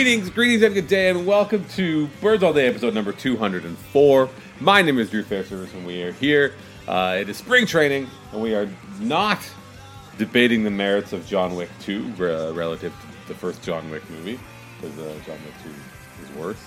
Greetings, greetings, and good day, and welcome to Birds All Day, episode number 204. My name is Drew Fairservice, and we are here. Uh, it is spring training, and we are not debating the merits of John Wick 2 uh, relative to the first John Wick movie, because uh, John Wick 2 is worse.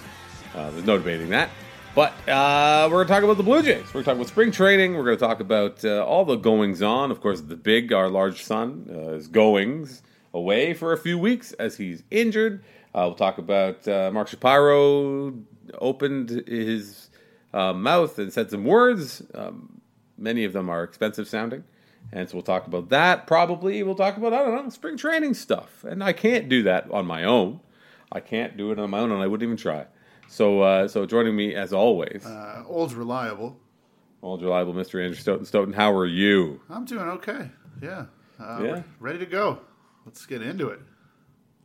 Uh, there's no debating that. But uh, we're going to talk about the Blue Jays. We're going to talk about spring training. We're going to talk about uh, all the goings on. Of course, the big, our large son, is goings away for a few weeks as he's injured. Uh, we'll talk about uh, Mark Shapiro opened his uh, mouth and said some words. Um, many of them are expensive sounding. And so we'll talk about that probably. We'll talk about, I don't know, spring training stuff. And I can't do that on my own. I can't do it on my own, and I wouldn't even try. So, uh, so joining me as always, Uh, old reliable. old reliable Mr. Andrew Stoeten. Stoeten, how are you? I'm doing okay. Yeah. Uh, Yeah? Ready to go. Let's get into it.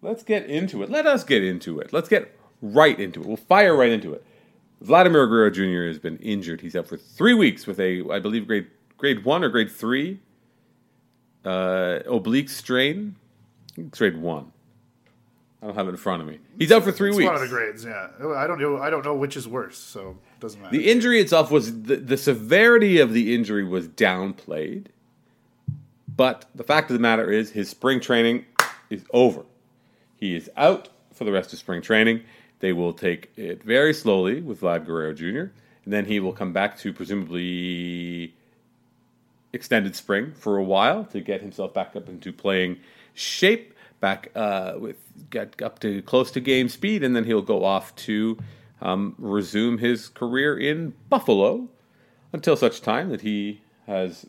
Let's get into it. Let us get into it. Let's get right into it. We'll fire right into it. Vladimir Guerrero Jr. has been injured. He's out for three weeks with a, I believe, grade grade one or grade three uh, oblique strain. I think grade one. I don't have it in front of me. He's out for three it's weeks. one of the grades. Yeah. I don't know. I don't know which is worse, so it doesn't matter. The injury itself was the, the severity of the injury was downplayed, but the fact of the matter is his spring training is over. He is out for the rest of spring training. They will take it very slowly with Vlad Guerrero Jr., and then he will come back to presumably extended spring for a while to get himself back up into playing shape, back uh, with get up to close to game speed, and then he'll go off to um, resume his career in Buffalo until such time that he has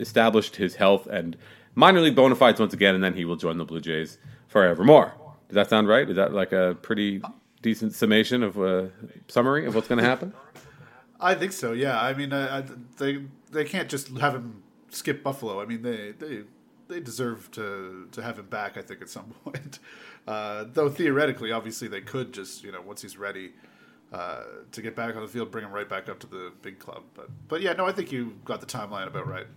established his health and minor league bona fides once again, and then he will join the Blue Jays forevermore. Does that sound right? Is that like a pretty decent summation of a summary of what's going to happen? I think so. Yeah. I mean, I, I, they they can't just have him skip Buffalo. I mean, they they they deserve to to have him back. I think at some point. Uh, though theoretically, obviously, they could just you know once he's ready. Uh, to get back on the field, bring him right back up to the big club, but but yeah, no, I think you got the timeline about right.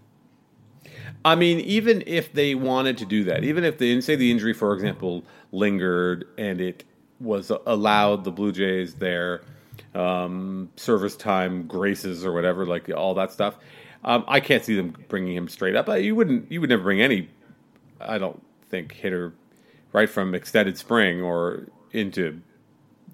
I mean, even if they wanted to do that, even if they say the injury, for example, lingered and it was allowed the Blue Jays their um, service time graces or whatever, like all that stuff, um, I can't see them bringing him straight up. You wouldn't. You would never bring any. I don't think hitter right from extended spring or into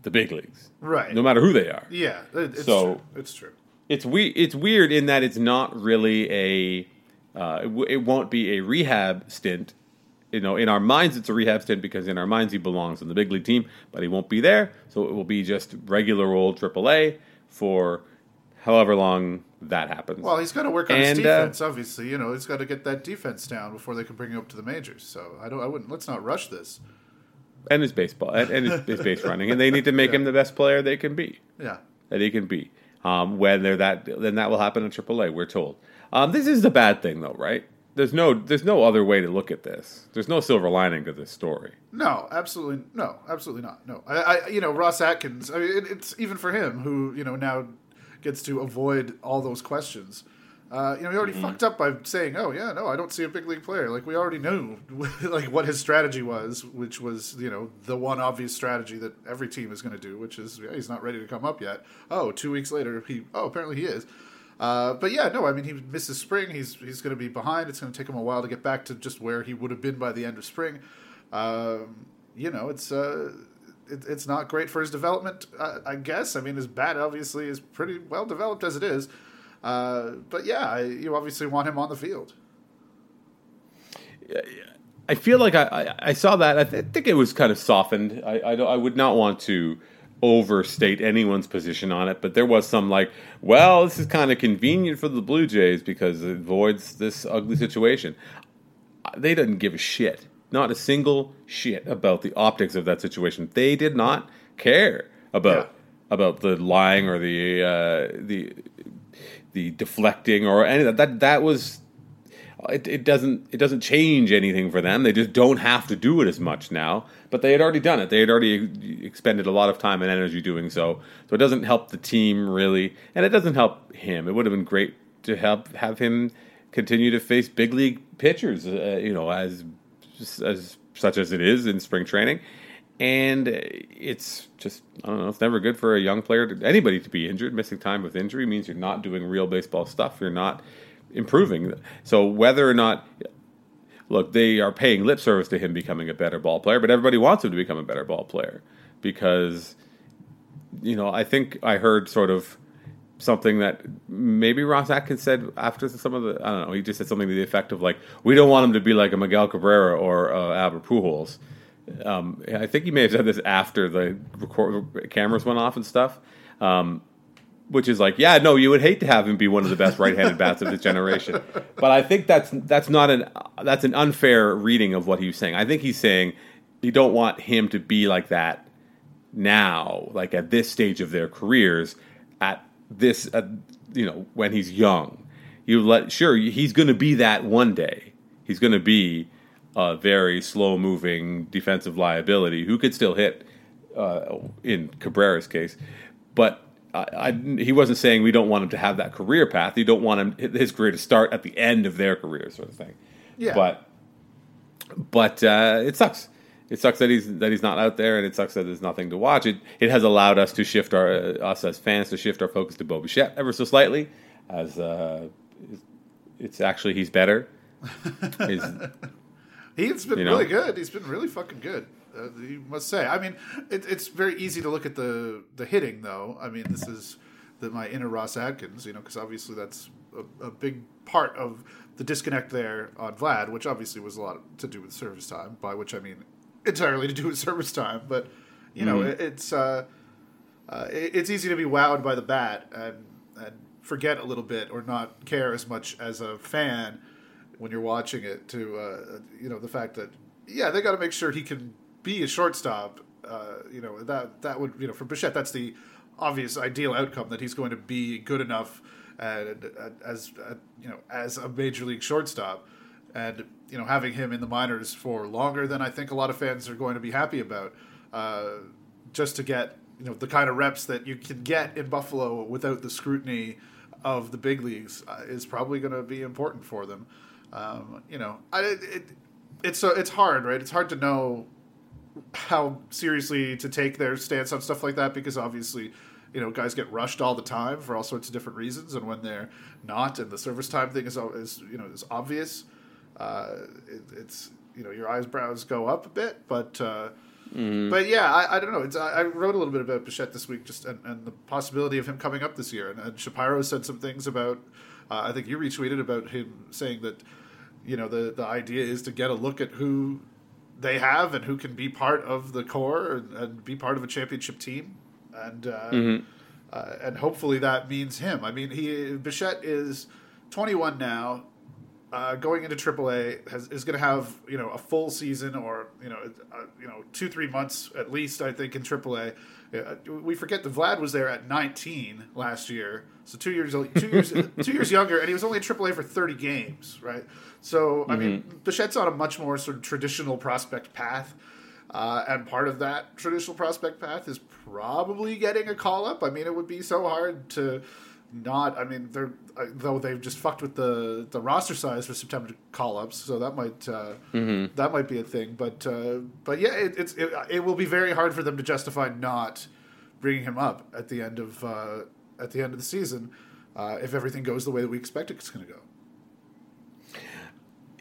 the big leagues, Right. no matter who they are Yeah, it's So- true. It's true. it's we it's weird in that it's not really a uh, it, w- it won't be a rehab stint. You know, in our minds it's a rehab stint because in our minds he belongs on the big league team, but he won't be there, so it will be just regular old AAA for however long that happens. Well, he's got to work on his And, uh, defense. obviously, you know, he's got to get that defense down before they can bring him up to the majors. So I don't. I wouldn't. Let's not rush this. and his baseball and, and his, his base running, and they need to make him the best player they can be. Yeah. that he can be. Um, when they're that, then that will happen in AAA. We're told. Um, this is the bad thing, though, right? There's no, there's no other way to look at this. There's no silver lining to this story. No, absolutely no, absolutely not. No, I, I you know, Ross Atkins. I mean, it, it's even for him who you know now gets to avoid all those questions. Uh, you know, he already fucked up by saying, "Oh yeah, no, I don't see a big league player." Like we already knew, like what his strategy was, which was you know the one obvious strategy that every team is going to do, which is yeah, he's not ready to come up yet. Oh, two weeks later, he oh apparently he is. Uh, but yeah, no, I mean he misses spring. He's he's going to be behind. It's going to take him a while to get back to just where he would have been by the end of spring. Um, you know, it's uh, it, it's not great for his development. Uh, I guess. I mean, his bat obviously is pretty well developed as it is. Uh, but yeah, I, you obviously want him on the field. I feel like I, I, I saw that. I, th- think it was kind of softened. I, I, I would not want to overstate anyone's position on it, but there was some like, well, this is kind of convenient for the Blue Jays because it avoids this ugly situation. They didn't give a shit, not a single shit about the optics of that situation. They did not care about Yeah. about the lying or the uh, the the deflecting or any of that. That that was it, it doesn't it doesn't change anything for them. They just don't have to do it as much now. But they had already done it. They had already expended a lot of time and energy doing so. So it doesn't help the team really, and it doesn't help him. It would have been great to help have him continue to face big league pitchers. Uh, you know, as as such as it is in spring training. and it's just I don't know. It's never good for a young player, to, anybody, to be injured. Missing time with injury means you're not doing real baseball stuff. You're not improving. So whether or not look, they are paying lip service to him becoming a better ball player, but everybody wants him to become a better ball player because, you know, I think I heard sort of something that maybe Ross Atkins said after some of the, I don't know, he just said something to the effect of like, we don't want him to be like a Miguel Cabrera or uh, Albert Pujols. Um, I think he may have said this after the record, cameras went off and stuff. Um, which is like, yeah, no, you would hate to have him be one of the best right-handed bats of this generation. But I think that's that's not an that's an unfair reading of what he's saying. I think he's saying you don't want him to be like that now, like at this stage of their careers, at this, uh, you know, when he's young. You let sure he's going to be that one day. He's going to be a very slow-moving defensive liability who could still hit. Uh, in Cabrera's case, but I, I, he wasn't saying we don't want him to have that career path. You don't want him his career to start at the end of their career, sort of thing. Yeah. But but uh, it sucks. It sucks that he's that he's not out there, and it sucks that there's nothing to watch. It it has allowed us to shift our uh, us as fans to shift our focus to Bo Bichette ever so slightly, as uh, it's actually he's better. he's, he's been you know? really good. He's been really fucking good. Uh, you must say. I mean, it, it's very easy to look at the the hitting, though. I mean, this is the, my inner Ross Atkins, you know, because obviously that's a, a, big part of the disconnect there on Vlad, which obviously was a lot to do with service time, by which I mean entirely to do with service time. But you know, mm-hmm. it, it's uh, uh, it, it's easy to be wowed by the bat and and forget a little bit or not care as much as a fan when you're watching it. To uh, you know, the fact that yeah, they got to make sure he can be a shortstop, uh, you know that that would you know for Bichette that's the obvious ideal outcome that he's going to be good enough and as you know as a major league shortstop, and you know having him in the minors for longer than I think a lot of fans are going to be happy about, uh, just to get you know the kind of reps that you can get in Buffalo without the scrutiny of the big leagues uh, is probably going to be important for them. Um, you know, I, it, it's uh, it's hard, right? It's hard to know how seriously to take their stance on stuff like that because obviously you know guys get rushed all the time for all sorts of different reasons and when they're not and the service time thing is, is you know is obvious uh, it, it's you know your eyebrows go up a bit but uh, mm. but yeah I, I don't know it's, I, I, wrote a little bit about Bichette this week just and, and, the possibility of him coming up this year and, and Shapiro said some things about uh, I think you retweeted about him saying that you know the the idea is to get a look at who they have and who can be part of the core and, and be part of a championship team, and uh, mm-hmm. uh, and hopefully that means him. I mean, he Bichette is 21 now. Uh, going into AAA has, is going to have you know a full season or you know uh, you know two three months at least I think in AAA. Uh, we forget that Vlad was there at 19 last year, so two years two years two years younger, and he was only in AAA for 30 games, right? So, mm-hmm. I mean, mm-hmm. Bichette's on a much more sort of traditional prospect path. Uh, and part of that traditional prospect path is probably getting a call up. I mean, it would be so hard to not. I mean, they're uh, though they've just fucked with the the roster size for September call ups, so that might uh, mm-hmm. that might be a thing. But uh, but yeah, it, it's it, it, will be very hard for them to justify not bringing him up at the end of uh, at the end of the season uh, if everything goes the way that we expect it's going to go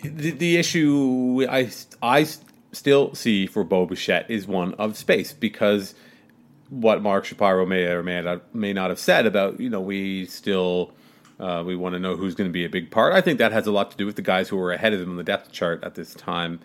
the, the issue I, I still see for Bo Bichette is one of space because what Mark Shapiro may or may not, may not have said about you know we still uh, we want to know who's going to be a big part. I think that has a lot to do with the guys who are ahead of him on the depth chart at this time.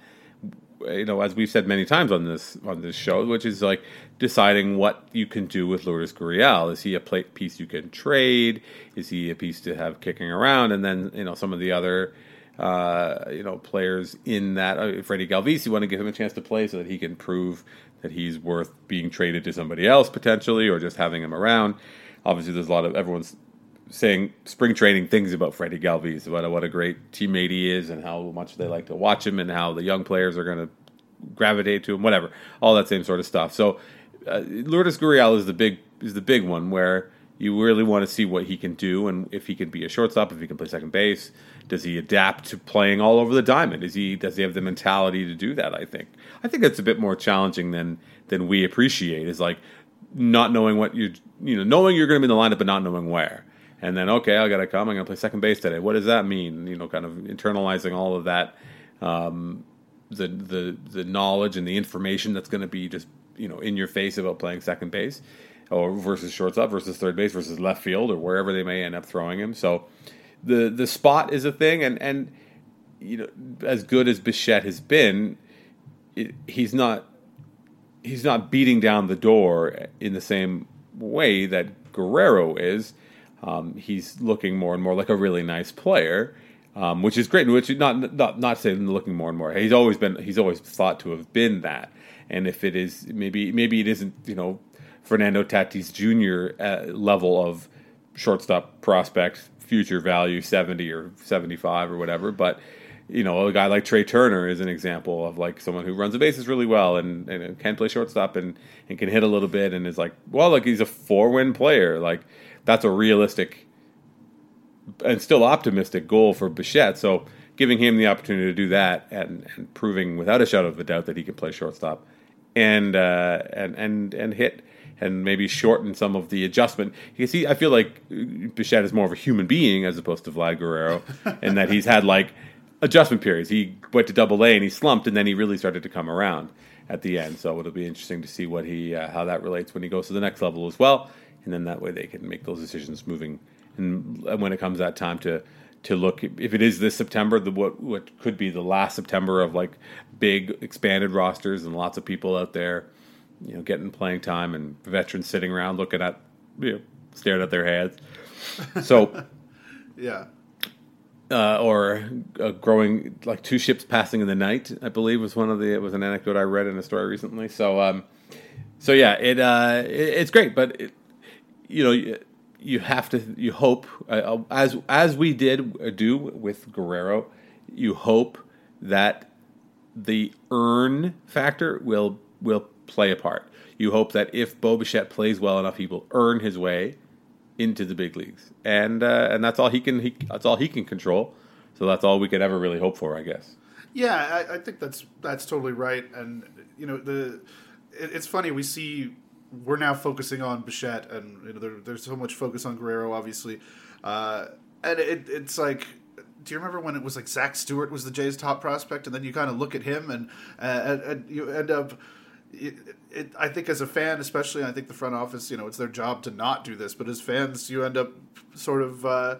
You know, as we've said many times on this on this show, which is like deciding what you can do with Lourdes Gurriel. Is he a piece you can trade? Is he a piece to have kicking around? And then you know some of the other uh, you know, players in that. Uh, Freddie Galvis, you want to give him a chance to play so that he can prove that he's worth being traded to somebody else potentially, or just having him around. Obviously, there's a lot of everyone's saying spring training things about Freddie Galvis, about what a great teammate he is, and how much they like to watch him, and how the young players are going to gravitate to him, whatever, all that same sort of stuff. So, uh, Lourdes Gurriel is the big is the big one where you really want to see what he can do and if he can be a shortstop, if he can play second base. Does he adapt to playing all over the diamond? Is he does he have the mentality to do that? I think I think it's a bit more challenging than than we appreciate. Is like not knowing what you you know knowing you're going to be in the lineup but not knowing where. And then okay, I got to come. I'm going to play second base today. What does that mean? You know, kind of internalizing all of that, um, the the the knowledge and the information that's going to be just you know in your face about playing second base or versus shortstop versus third base versus left field or wherever they may end up throwing him. So the the spot is a thing, and and you know as good as Bichette has been, it, he's not he's not beating down the door in the same way that Guerrero is. Um, he's looking more and more like a really nice player, um, which is great. Which not not not saying looking more and more. He's always been he's always thought to have been that. And if it is maybe maybe it isn't you know Fernando Tatis Jr. Uh, level of shortstop prospect future value 70 or 75 or whatever but you know a guy like Trea Turner is an example of like someone who runs the bases really well and, and can play shortstop and, and can hit a little bit and is like well look, he's a four win player like that's a realistic and still optimistic goal for Bichette so giving him the opportunity to do that and, and proving without a shadow of a doubt that he can play shortstop and uh, and and and hit and maybe shorten some of the adjustment. You see, I feel like Bichette is more of a human being as opposed to Vlad Guerrero, and that he's had like adjustment periods. He went to Double A and he slumped, and then he really started to come around at the end. So it'll be interesting to see what he uh, how that relates when he goes to the next level as well, and then that way they can make those decisions moving. And when it comes that time to to look if it is this September, the what what could be the last September of like big expanded rosters and lots of people out there you know, getting playing time and veterans sitting around looking at, you know, staring at their heads. So, yeah. Uh, or uh, growing like two ships passing in the night, I believe was one of the it was an anecdote I read in a story recently. So, um, so yeah, it, uh, it it's great, but it, you know, you, you have to you hope uh, as as we did do with Guerrero, you hope that the earn factor will will play a part. You hope that if Bo Bichette plays well enough, he will earn his way into the big leagues, and uh, and that's all he can. He, that's all he can control. So that's all we could ever really hope for, I guess. Yeah, I, I think that's that's totally right. And you know, the it, it's funny we see we're now focusing on Bichette, and you know, there, there's so much focus on Guerrero, obviously, uh, and it, it's like do you remember when it was like Zach Stewart was the Jays' top prospect, and then you kind of look at him and, uh, and, and you end up it, it, I think as a fan, especially, I think the front office, you know, it's their job to not do this. But as fans, you end up sort of uh,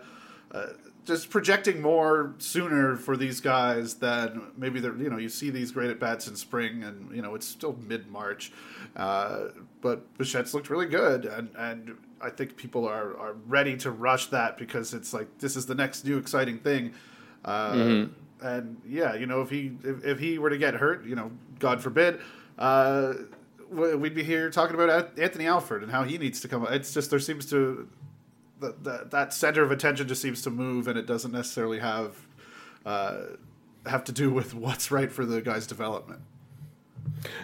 uh, just projecting more sooner for these guys than maybe they're, you know, you see these great at bats in spring, and you know it's still mid March, uh, but Bichette's looked really good, and and I think people are are ready to rush that because it's like this is the next new exciting thing. Uh, mm-hmm. And yeah, you know, if he if, if he were to get hurt, you know, God forbid, uh, we'd be here talking about Anthony Alford and how he needs to come. It's just there seems to that that center of attention just seems to move, and it doesn't necessarily have uh, have to do with what's right for the guy's development.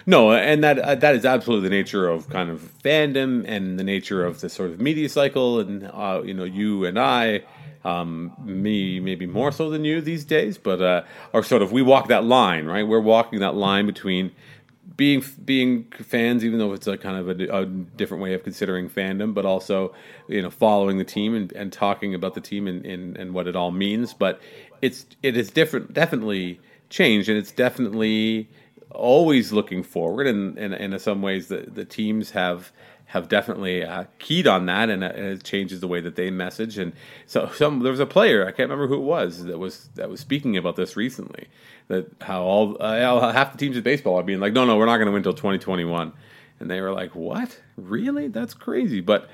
No, and that uh, that is absolutely the nature of kind of fandom and the nature of the sort of media cycle, and uh, you know, you and I. Um, me maybe more so than you these days, but uh, are sort of we walk that line, right? We're walking that line between being being fans, even though it's a kind of a, a, different way of considering fandom, but also you know following the team and, and talking about the team and, and, and what it all means. But it's it is different, definitely changed, and it's definitely always looking forward. And, and, and in some ways, the the teams have have definitely uh, keyed on that, and, and, it changes the way that they message. And so, some there was a player I can't remember who it was that was that was speaking about this recently. That how all uh, half the teams in baseball are being like, no, no, we're not going to win until 2021, and they were like, what? Really? That's crazy. But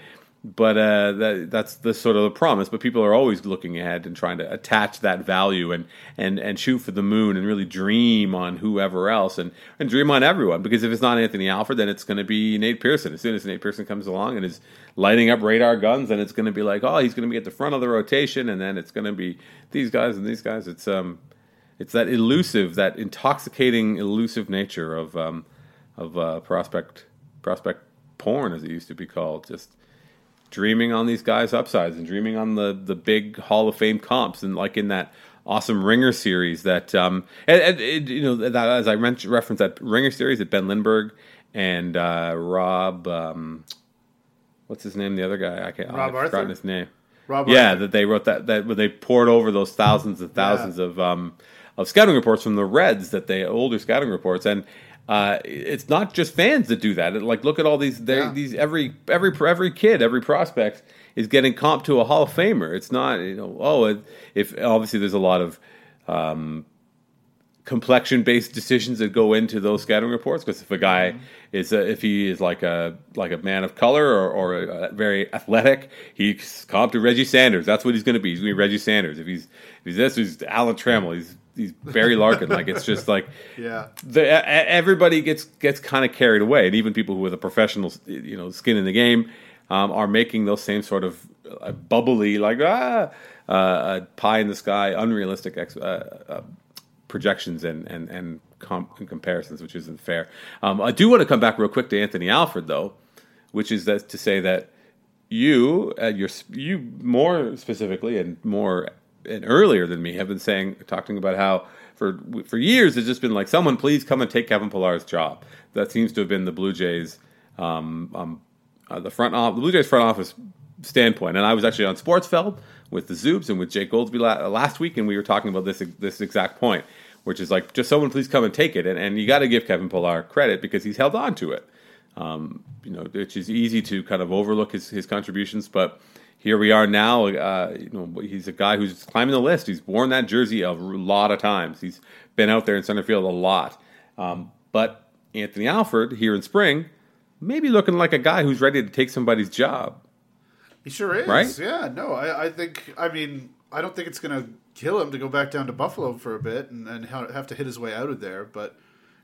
but uh, that, that's the sort of the promise. But people are always looking ahead and trying to attach that value and, and, and shoot for the moon and really dream on whoever else and, and dream on everyone. Because if it's not Anthony Alford, then it's going to be Nate Pearson. As soon as Nate Pearson comes along and is lighting up radar guns, then it's going to be like, oh, he's going to be at the front of the rotation, and then it's going to be these guys and these guys. It's um, it's that elusive, that intoxicating, elusive nature of um, of uh, prospect prospect porn, as it used to be called. Just dreaming on these guys' upsides and dreaming on the the big Hall of Fame comps and like in that awesome Ringer series that um and, and you know that as I mentioned referenced that Ringer series that Ben Lindbergh and uh, Rob um, what's his name the other guy I can't Rob I've forgotten his name Rob yeah Arthur. that they wrote that that they poured over those thousands and thousands of um of scouting reports from the Reds that they older scouting reports and. Uh, it's not just fans that do that. Like, look at all these. they Yeah. These every every every kid, every prospect is getting comp to a Hall of Famer. It's not you know. Oh, it- if obviously there's a lot of um, complexion based decisions that go into those scouting reports. Because if a guy is a, if he is like a like a man of color or, or a, very athletic, he's comp to Reggie Sanders. That's what he's going to be. He's going to be Reggie Sanders. If he's if he's this, he's Alan Trammell. He's he's Barry Larkin. like it's just like Yeah. the, everybody gets gets kind of carried away, and even people who with a professional, you know, skin in the game, um, are making those same sort of uh, bubbly, like ah, uh, uh, pie in the sky, unrealistic ex- uh, uh, projections and and and, com- and comparisons, which isn't fair. Um, I do want to come back real quick to Anthony Alford, though, which is that to say that you, uh, your you more specifically and more and earlier than me have been saying talking about how for for years it's just been like someone please come and take Kevin Pillar's job. That seems to have been the Blue Jays um, um, uh, the front off the Blue Jays front office standpoint. And I was actually on Sportsfeld with the Zoobs and with Jake Goldsby la- last week, and we were talking about this this exact point, which is like just someone please come and take it. And, and you got to give Kevin Pillar credit because he's held on to it um, you know, which is easy to kind of overlook his, his contributions. But here we are now. Uh, you know, he's a guy who's climbing the list. He's worn that jersey a lot of times. He's been out there in center field a lot. Um, but Anthony Alford here in spring, maybe looking like a guy who's ready to take somebody's job. He sure is. Right? Yeah. No, I, I think. I mean, I don't think it's going to kill him to go back down to Buffalo for a bit and, and have to hit his way out of there. But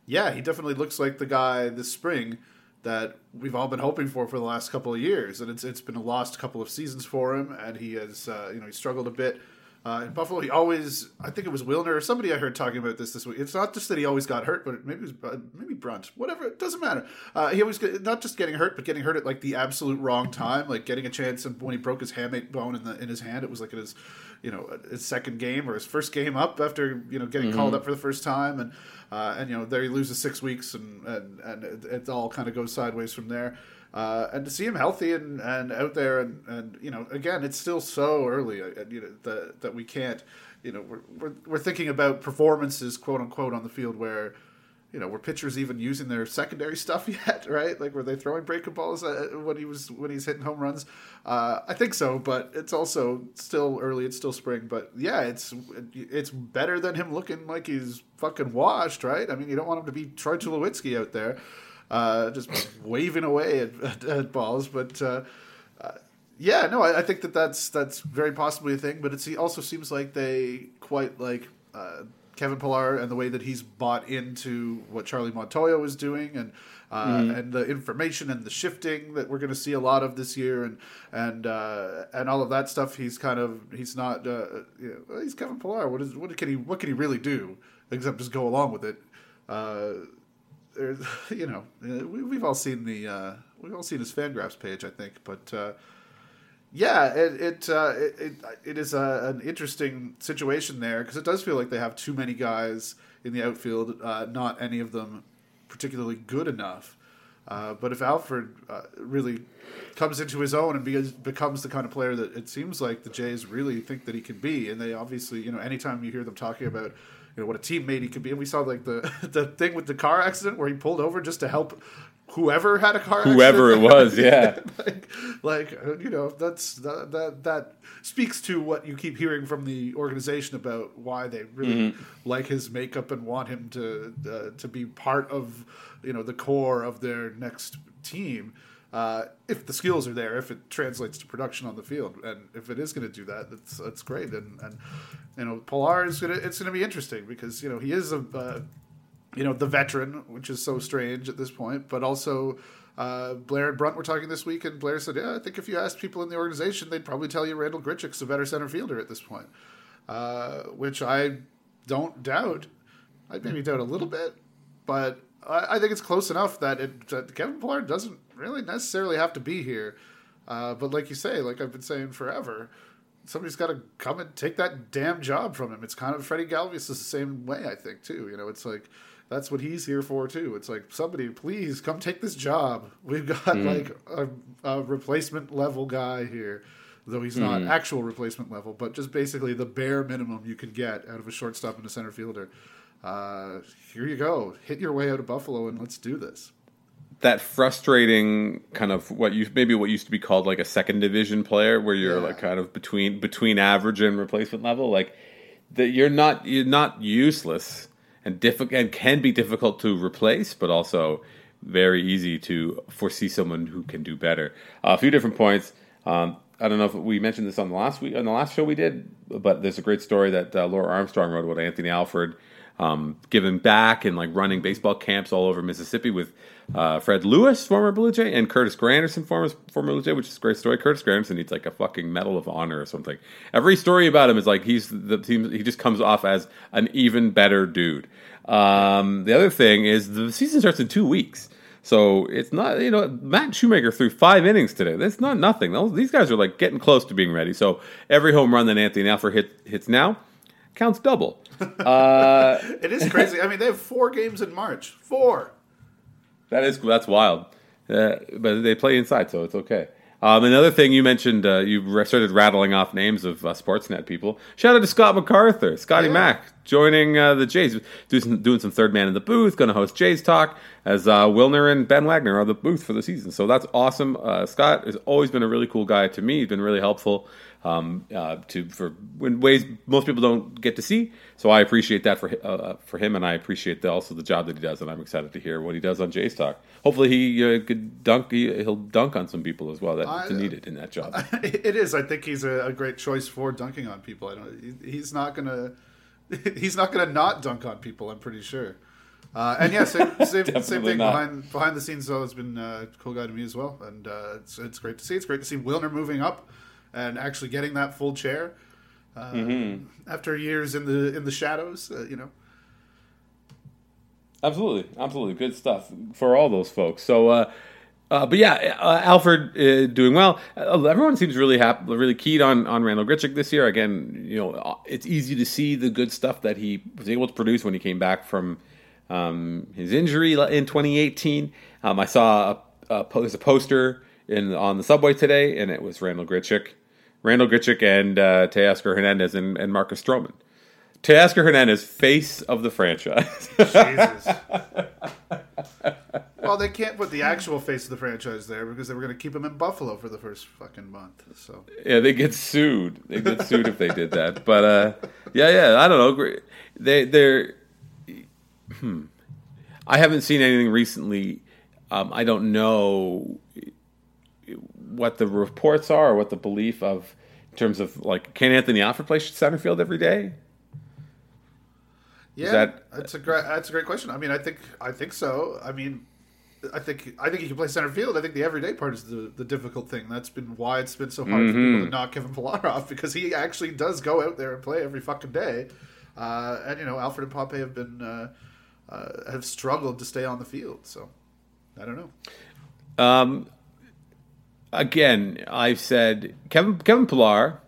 yeah, he definitely looks like the guy this spring that we've all been hoping for for the last couple of years. And it's it's been a lost couple of seasons for him, and he has uh, you know he struggled a bit. Uh, in Buffalo, he always, I think it was Wilner or somebody I heard talking about this this week. It's not just that he always got hurt, but maybe it was uh, maybe Brunt, whatever. It doesn't matter. Uh, he always get, not just getting hurt, but getting hurt at like the absolute wrong time, like getting a chance. And when he broke his hamate bone in the in his hand, it was like in his, you know, his second game or his first game up after you know getting called up for the first time, and uh, and you know there he loses six weeks, and and and it, it all kind of goes sideways from there. Uh, and to see him healthy and, and out there and, and you know again it's still so early uh, you know that that we can't you know we're, we're we're thinking about performances quote unquote on the field where you know were pitchers even using their secondary stuff yet right? Like were they throwing breaking balls uh, when he was when he's hitting home runs? Uh, I think so but it's also still early it's still spring but yeah it's it's better than him looking like he's fucking washed right? I mean you don't want him to be Troy Tulowitzki out there uh, just waving away at, at, at balls. But uh, uh, yeah, no, I, I think that that's that's very possibly a thing. But it also seems like they quite like uh, Kevin Pillar and the way that he's bought into what Charlie Montoyo was doing and. Uh, And the information and the shifting that we're going to see a lot of this year, and and uh, and all of that stuff. He's kind of he's not uh, you know, he's Kevin Pillar. What is what can he what can he really do except just go along with it? There's, you know, uh, we, we've all seen the uh, we've all seen his Fangraphs page, I think, but uh, yeah, it it, uh, it it is a, an interesting situation there because it does feel like they have too many guys in the outfield, uh, not any of them particularly good enough. Uh, but if Alford uh, really comes into his own and becomes, becomes the kind of player that it seems like the Jays really think that he can be, and they obviously, you know, anytime you hear them talking about, you know, what a teammate he could be, and we saw like the the thing with the car accident where he pulled over just to help whoever had a car Whoever accident. it was, yeah. like, like uh, you know, that's that, that that speaks to what you keep hearing from the organization about why they really like his makeup and want him to uh, to be part of you know the core of their next team. Uh, if the skills are there, if it translates to production on the field, and if it is going to do that, that's that's great. And and you know, Pillar is gonna it's going to be interesting because you know he is a uh, you know the veteran, which is so strange at this point, but also. Uh, Blair and Brunt were talking this week, and Blair said, "Yeah, I think if you asked people in the organization, they'd probably tell you Randal Grichuk's a better center fielder at this point," uh, which I don't doubt. I maybe doubt a little bit, but I, I think it's close enough that, it, that Kevin Pillar doesn't really necessarily have to be here. Uh, but like you say, like I've been saying forever, somebody's got to come and take that damn job from him. It's kind of Freddie Galvis is the same way, I think, too. You know, it's like that's what he's here for too. It's like somebody, please come take this job. We've got mm. like a, a, replacement level guy here, though he's not mm. actual replacement level, but just basically the bare minimum you could get out of a shortstop and a center fielder. Uh, here you go, hit your way out of Buffalo and let's do this. That frustrating kind of what you maybe what used to be called like a second division player, where you're yeah. like kind of between between average and replacement level, like that you're not you're not useless and difficult and can be difficult to replace, but also very easy to foresee someone who can do better. Uh, a few different points. Um, I don't know if we mentioned this on the last week on the last show we did, but there's a great story that uh, Laura Armstrong wrote about Anthony Alford um, giving back and like running baseball camps all over Mississippi with uh, Fred Lewis, former Blue Jay, and Curtis Granderson, former former Blue Jay, which is a great story. Curtis Granderson needs like a fucking Medal of Honor or something. Every story about him is like he's the team. He just comes off as an even better dude. Um, the other thing is the season starts in two weeks. So it's not, you know, Matt Shoemaker threw five innings today. That's not nothing. These guys are like getting close to being ready. So every home run that Anthony Alford hit, hits now counts double. Uh, it is crazy. I mean, they have four games in March. Four. That is that's wild. Uh, but they play inside, so it's okay. Um, another thing you mentioned, uh, you started rattling off names of uh, Sportsnet people. Shout out to Scott MacArthur, Scotty yeah. Mac, joining uh, the Jays, doing some, doing some, third man in the booth, going to host Jays Talk as uh, Wilner and Ben Wagner are the booth for the season. So that's awesome. Uh, Scott has always been a really cool guy to me. He's been really helpful um, uh, to for in ways most people don't get to see. So I appreciate that for uh, uh, for him, and I appreciate the, also the job that he does, and I'm excited to hear what he does on Jays Talk. Hopefully, he uh, could dunk. He, will dunk on some people as well that I, needed in that job. It is. I think he's a, a great choice for dunking on people. I don't. He's not gonna. He's not gonna not dunk on people. I'm pretty sure. Uh, and yeah, same, same, same thing not. behind behind the scenes. Though has been uh, a cool guy to me as well, and uh, it's it's great to see. It's great to see Wilner moving up and actually getting that full chair uh, mm-hmm. after years in the in the shadows. Uh, you know. Absolutely, absolutely, good stuff for all those folks. So, uh, uh, but yeah, uh, Alford uh, doing well. Uh, everyone seems really happy, really keyed on on Randal Grichuk this year. Again, you know, uh, it's easy to see the good stuff that he was able to produce when he came back from um, his injury in 2018. Um, I saw a, a, there's a poster in on the subway today, and it was Randal Grichuk Randal Grichuk and uh, Teoscar Hernandez and, and Marcus Stroman. Teoscar Hernandez, face of the franchise. Jesus. well, they can't put the actual face of the franchise there because they were going to keep him in Buffalo for the first fucking month. So yeah, they get sued. They get sued if they did that. But uh, yeah, yeah, I don't know. They they're. Hmm. I haven't seen anything recently. Um, I don't know what the reports are or what the belief of in terms of like can Anthony Alford play center field every day? Yeah, that, that's a great that's a great question. I mean, I think I think so. I mean, I think I think he can play center field. I think the everyday part is the, the difficult thing. That's been why it's been so hard mm-hmm. for people to mm-hmm. knock Kevin Pillar off because he actually does go out there and play every fucking day. Uh, and you know, Alford and Pompey have been uh, uh, have struggled to stay on the field. So I don't know. Um, again, I've said Kevin Kevin Pillar.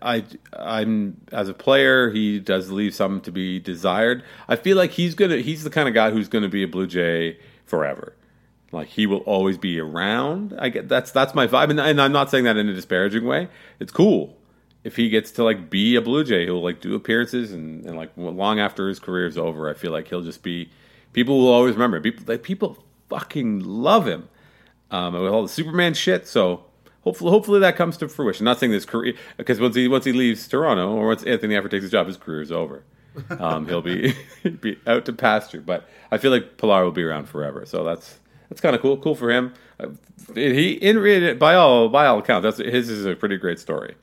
I I'm as a player, he does leave some to be desired. I feel like he's gonna he's the kind of guy who's gonna be a Blue Jay forever. Like he will always be around. I get that's that's my vibe, and, and I'm not saying that in a disparaging way. It's cool if he gets to like be a Blue Jay. He'll like do appearances and, and like long after his career is over. I feel like he'll just be. People will always remember. People like people fucking love him um, with all the Superman shit. So hopefully, hopefully that comes to fruition. Not saying this career because once he once he leaves Toronto or once Anthony Alford takes his job, his career is over. Um, he'll be be out to pasture. But I feel like Pillar will be around forever. So that's that's kind of cool. Cool for him. Uh, he in by all by all accounts, that's his is a pretty great story.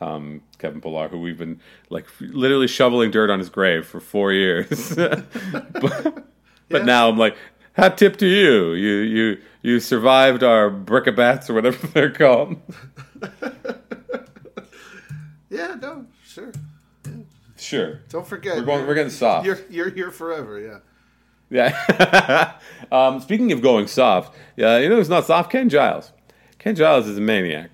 Um, Kevin Pillar, who we've been like literally shoveling dirt on his grave for four years, but, but now I'm like, hat tip to you. You you you survived our brickabats or whatever they're called. yeah, no, sure. Yeah. Sure. Don't forget. We're going. We're getting soft. You're you're here forever. Yeah. Yeah. um, speaking of going soft, yeah, you know who's not soft? Ken Giles. Ken Giles is a maniac,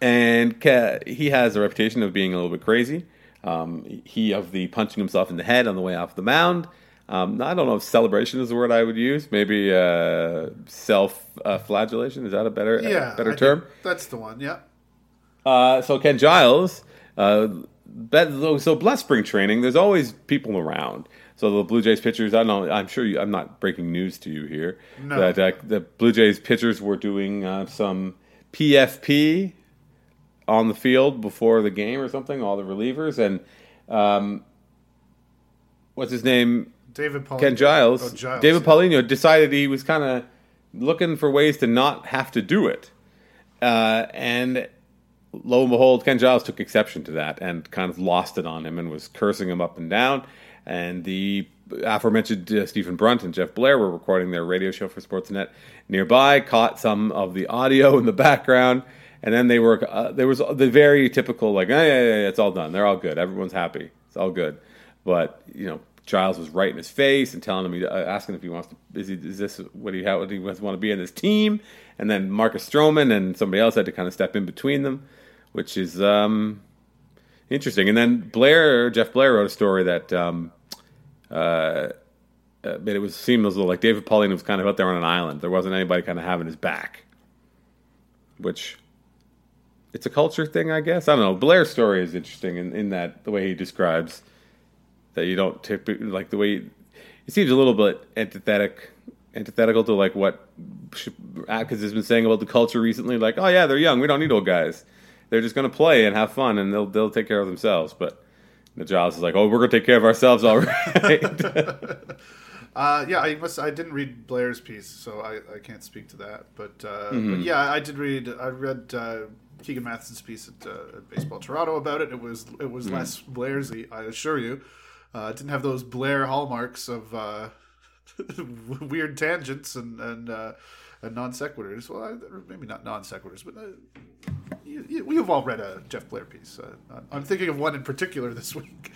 and Ke- he has a reputation of being a little bit crazy. Um, he of the punching himself in the head on the way off the mound. Um, I don't know if celebration is the word I would use. Maybe uh, self uh, flagellation is that a better Yeah, better I term? That's the one. Yeah. Uh, so Ken Giles, uh, so bless spring training. There's always people around. So the Blue Jays pitchers, I don't know. I'm sure you, I'm not breaking news to you here. No. That the Blue Jays pitchers were doing uh, some PFP on the field before the game or something. All the relievers and um, what's his name? David Paul. Ken Giles, Oh, Giles, David yeah. Paulino decided he was kind of looking for ways to not have to do it. Uh, and lo and behold, Ken Giles took exception to that and kind of lost it on him and was cursing him up and down. And the aforementioned uh, Stephen Brunt and Jeff Blair were recording their radio show for Sportsnet nearby, caught some of the audio in the background, and then they were uh, there was the very typical like, yeah, yeah, yeah, it's all done, they're all good, everyone's happy, it's all good. But you know, Giles was right in his face and telling him, uh, asking if he wants to, is, he, is this what he, how, he want to be in this team? And then Marcus Stroman and somebody else had to kind of step in between them, which is um, interesting. And then Blair, Jeff Blair wrote a story that um, uh, uh, made it was seem as though like David Paulino was kind of out there on an island. There wasn't anybody kind of having his back, which it's a culture thing, I guess. I don't know. Blair's story is interesting in, in that the way he describes that you don't typically like the way it seems a little bit antithetic antithetical to like what Atkins has been saying about the culture recently. Like, oh yeah, they're young. We don't need old guys. They're just going to play and have fun, and they'll they'll take care of themselves. But the Giles is like, oh, we're going to take care of ourselves, all right. Uh, yeah, I must. I didn't read Blair's piece, so I, I can't speak to that. But, uh, Mm-hmm. but yeah, I did read. I read uh, Keegan Matheson's piece at, uh, at Baseball Toronto about it. It was it Mm-hmm. was less Blairsy, I assure you. Uh, it didn't have those Blair hallmarks of uh, weird tangents and and, uh, and non sequiturs. Well, I, maybe not non sequiturs, but. Uh, you, you, we've all read a Jeff Blair piece. Uh, I'm thinking of one in particular this week.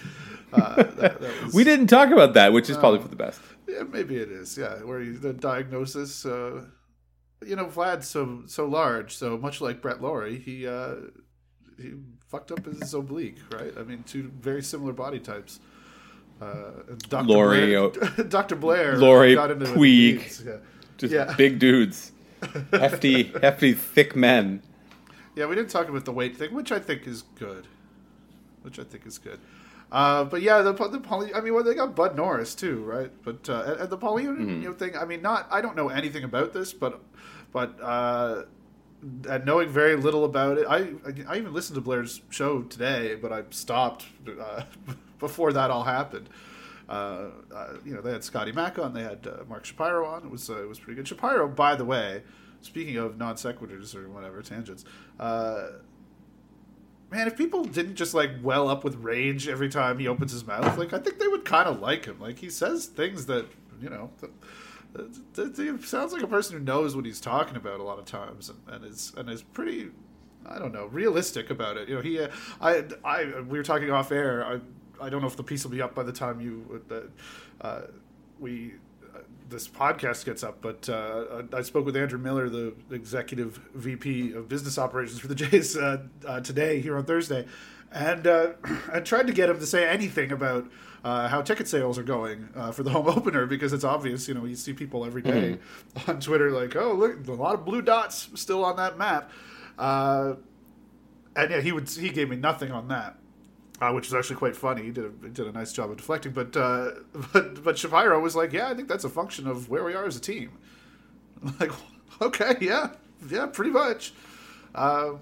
Uh, that, that was, we didn't talk about that, which is probably for the best. yeah, maybe it is. Yeah, where you, the diagnosis. Uh, you know, Vlad's so so large, so much like Brett Lawrie, he uh, he fucked up his oblique, right? I mean, two very similar body types. Uh, Dr. Lawrie, Blair, uh, Dr. Blair, into Puig. Yeah. Just Yeah. big dudes, hefty, hefty, thick men. Yeah, we didn't talk about the weight thing, which I think is good. Which I think is good. Uh, but yeah, the the Paulino, I mean, well, they got Bud Norris too, right? But uh, and, and the Paulino Mm-hmm. thing, I mean, not I don't know anything about this, but but uh, and knowing very little about it, I I even listened to Blair's show today, but I stopped uh, before that all happened. Uh, uh, you know, they had Scotty Mack on, they had uh, Mark Shapiro on. It was uh, it was pretty good. Shapiro, by the way, speaking of non sequiturs or whatever tangents, uh, man, if people didn't just like well up with rage every time he opens his mouth, like I think they would kind of like him. Like he says things that you know. That, he sounds like a person who knows what he's talking about a lot of times, and, and is and is pretty, I don't know, realistic about it. You know, he, uh, I, I, we were talking off air. I, I don't know if the piece will be up by the time you, uh, uh, we, uh, this podcast gets up. But uh, I spoke with Andrew Miller, the executive VP of business operations for the Jays, uh, uh, today here on Thursday, and uh, I tried to get him to say anything about. Uh, how ticket sales are going uh, for the home opener because it's obvious, you know, you see people every day on Twitter like, oh, look, a lot of blue dots still on that map. Uh, and yeah, he would he gave me nothing on that, uh, which is actually quite funny. He did a, did a nice job of deflecting, but uh, but but Shapiro was like, yeah, I think that's a function of where we are as a team. I'm like, okay, yeah, yeah, pretty much. Um,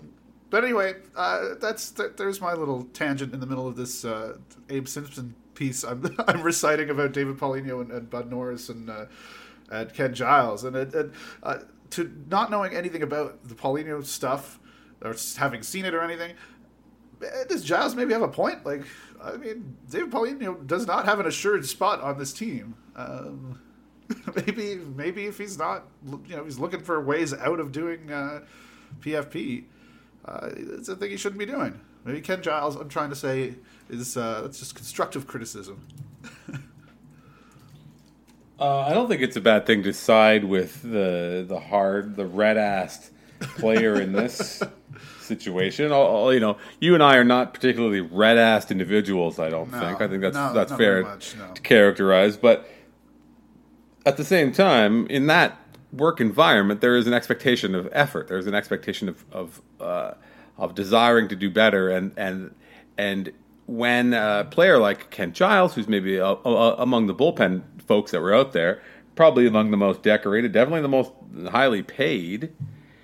but anyway, uh, that's that, there's my little tangent in the middle of this uh, Abe Simpson piece. I'm I'm reciting about David Paulino and, and Bud Norris and uh, and Ken Giles, and, and uh, to not knowing anything about the Paulino stuff or having seen it or anything. Eh, Does Giles maybe have a point? Like, I mean, David Paulino does not have an assured spot on this team. Um, maybe, maybe if he's not, you know, he's looking for ways out of doing uh, PFP. Uh, it's a thing he shouldn't be doing. Maybe Ken Giles, I'm trying to say, is uh, that's just constructive criticism. Uh, I don't think it's a bad thing to side with the the hard, the red assed player in this situation. All, all- you know, you and I are not particularly red-assed individuals. I don't No, think. I think that's no, that's fair much, no. to characterize. But at the same time, in that work environment, there is an expectation of effort. There's an expectation of of uh, of desiring to do better, and and and when a player like Ken Giles, who's maybe uh, uh, among the bullpen folks that were out there, probably among the most decorated, definitely the most highly paid.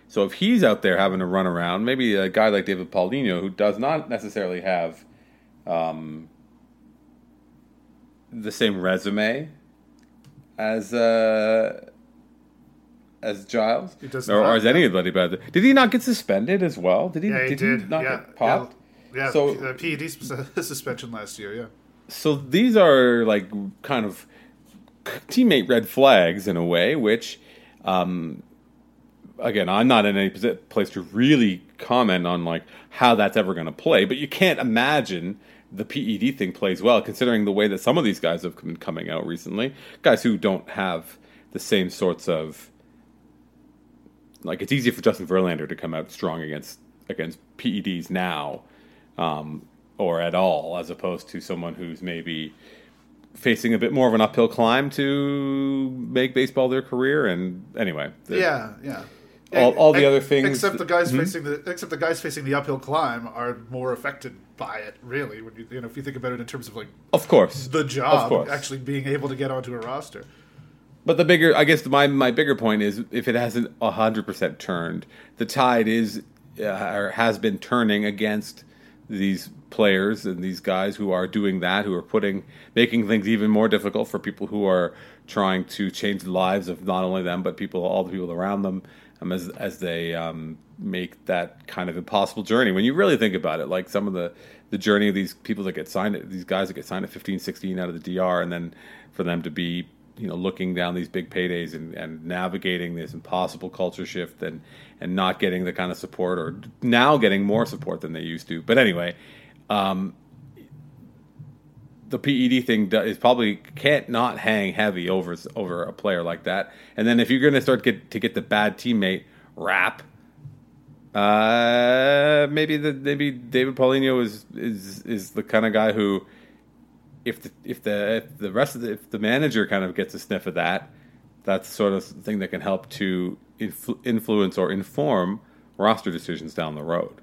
So if he's out there having to run around, maybe a guy like David Paulino, who does not necessarily have um, the same resume as uh, as Giles, He or, or as anybody. But did he not get suspended as well? Did he? Yeah, he did, did. he not yeah, get popped? Yeah, yeah So- the PED suspension last year. Yeah. so these are like kind of teammate red flags in a way, which, um, again, I'm not in any place to really comment on like how that's ever going to play, but you can't imagine the PED thing plays well, considering the way that some of these guys have been coming out recently, guys who don't have the same sorts of like it's easy for Justin Verlander to come out strong against against PEDs now, um, or at all, as opposed to someone who's maybe facing a bit more of an uphill climb to make baseball their career. And anyway, Yeah, yeah. All- all the other things- except the guys Hmm? facing the except the guys facing the uphill climb are more affected by it. Really, when you you know if you think about it in terms of like of course, the job, course. actually being able to get onto a roster. But the bigger, I guess, my my bigger point is if it hasn't hundred percent turned, the tide is uh, or has been turning against these players and these guys who are doing that, who are putting making things even more difficult for people who are trying to change the lives of not only them but people, all the people around them, um, as as they um, make that kind of impossible journey. When you really think about it, like some of the the journey of these people that get signed, these guys that get signed at 15, 16 out of the DR, and then for them to be you know looking down these big paydays and, and navigating this impossible culture shift and and not getting the kind of support or now getting more support than they used to but anyway um, the PED thing is probably can't not hang heavy over over a player like that and then if you're going to start get to get the bad teammate rap uh, maybe the maybe David Paulino is is is the kind of guy who if the if the if the rest of the if the manager kind of gets a sniff of that, that's sort of thing that can help to influ- influence or inform roster decisions down the road.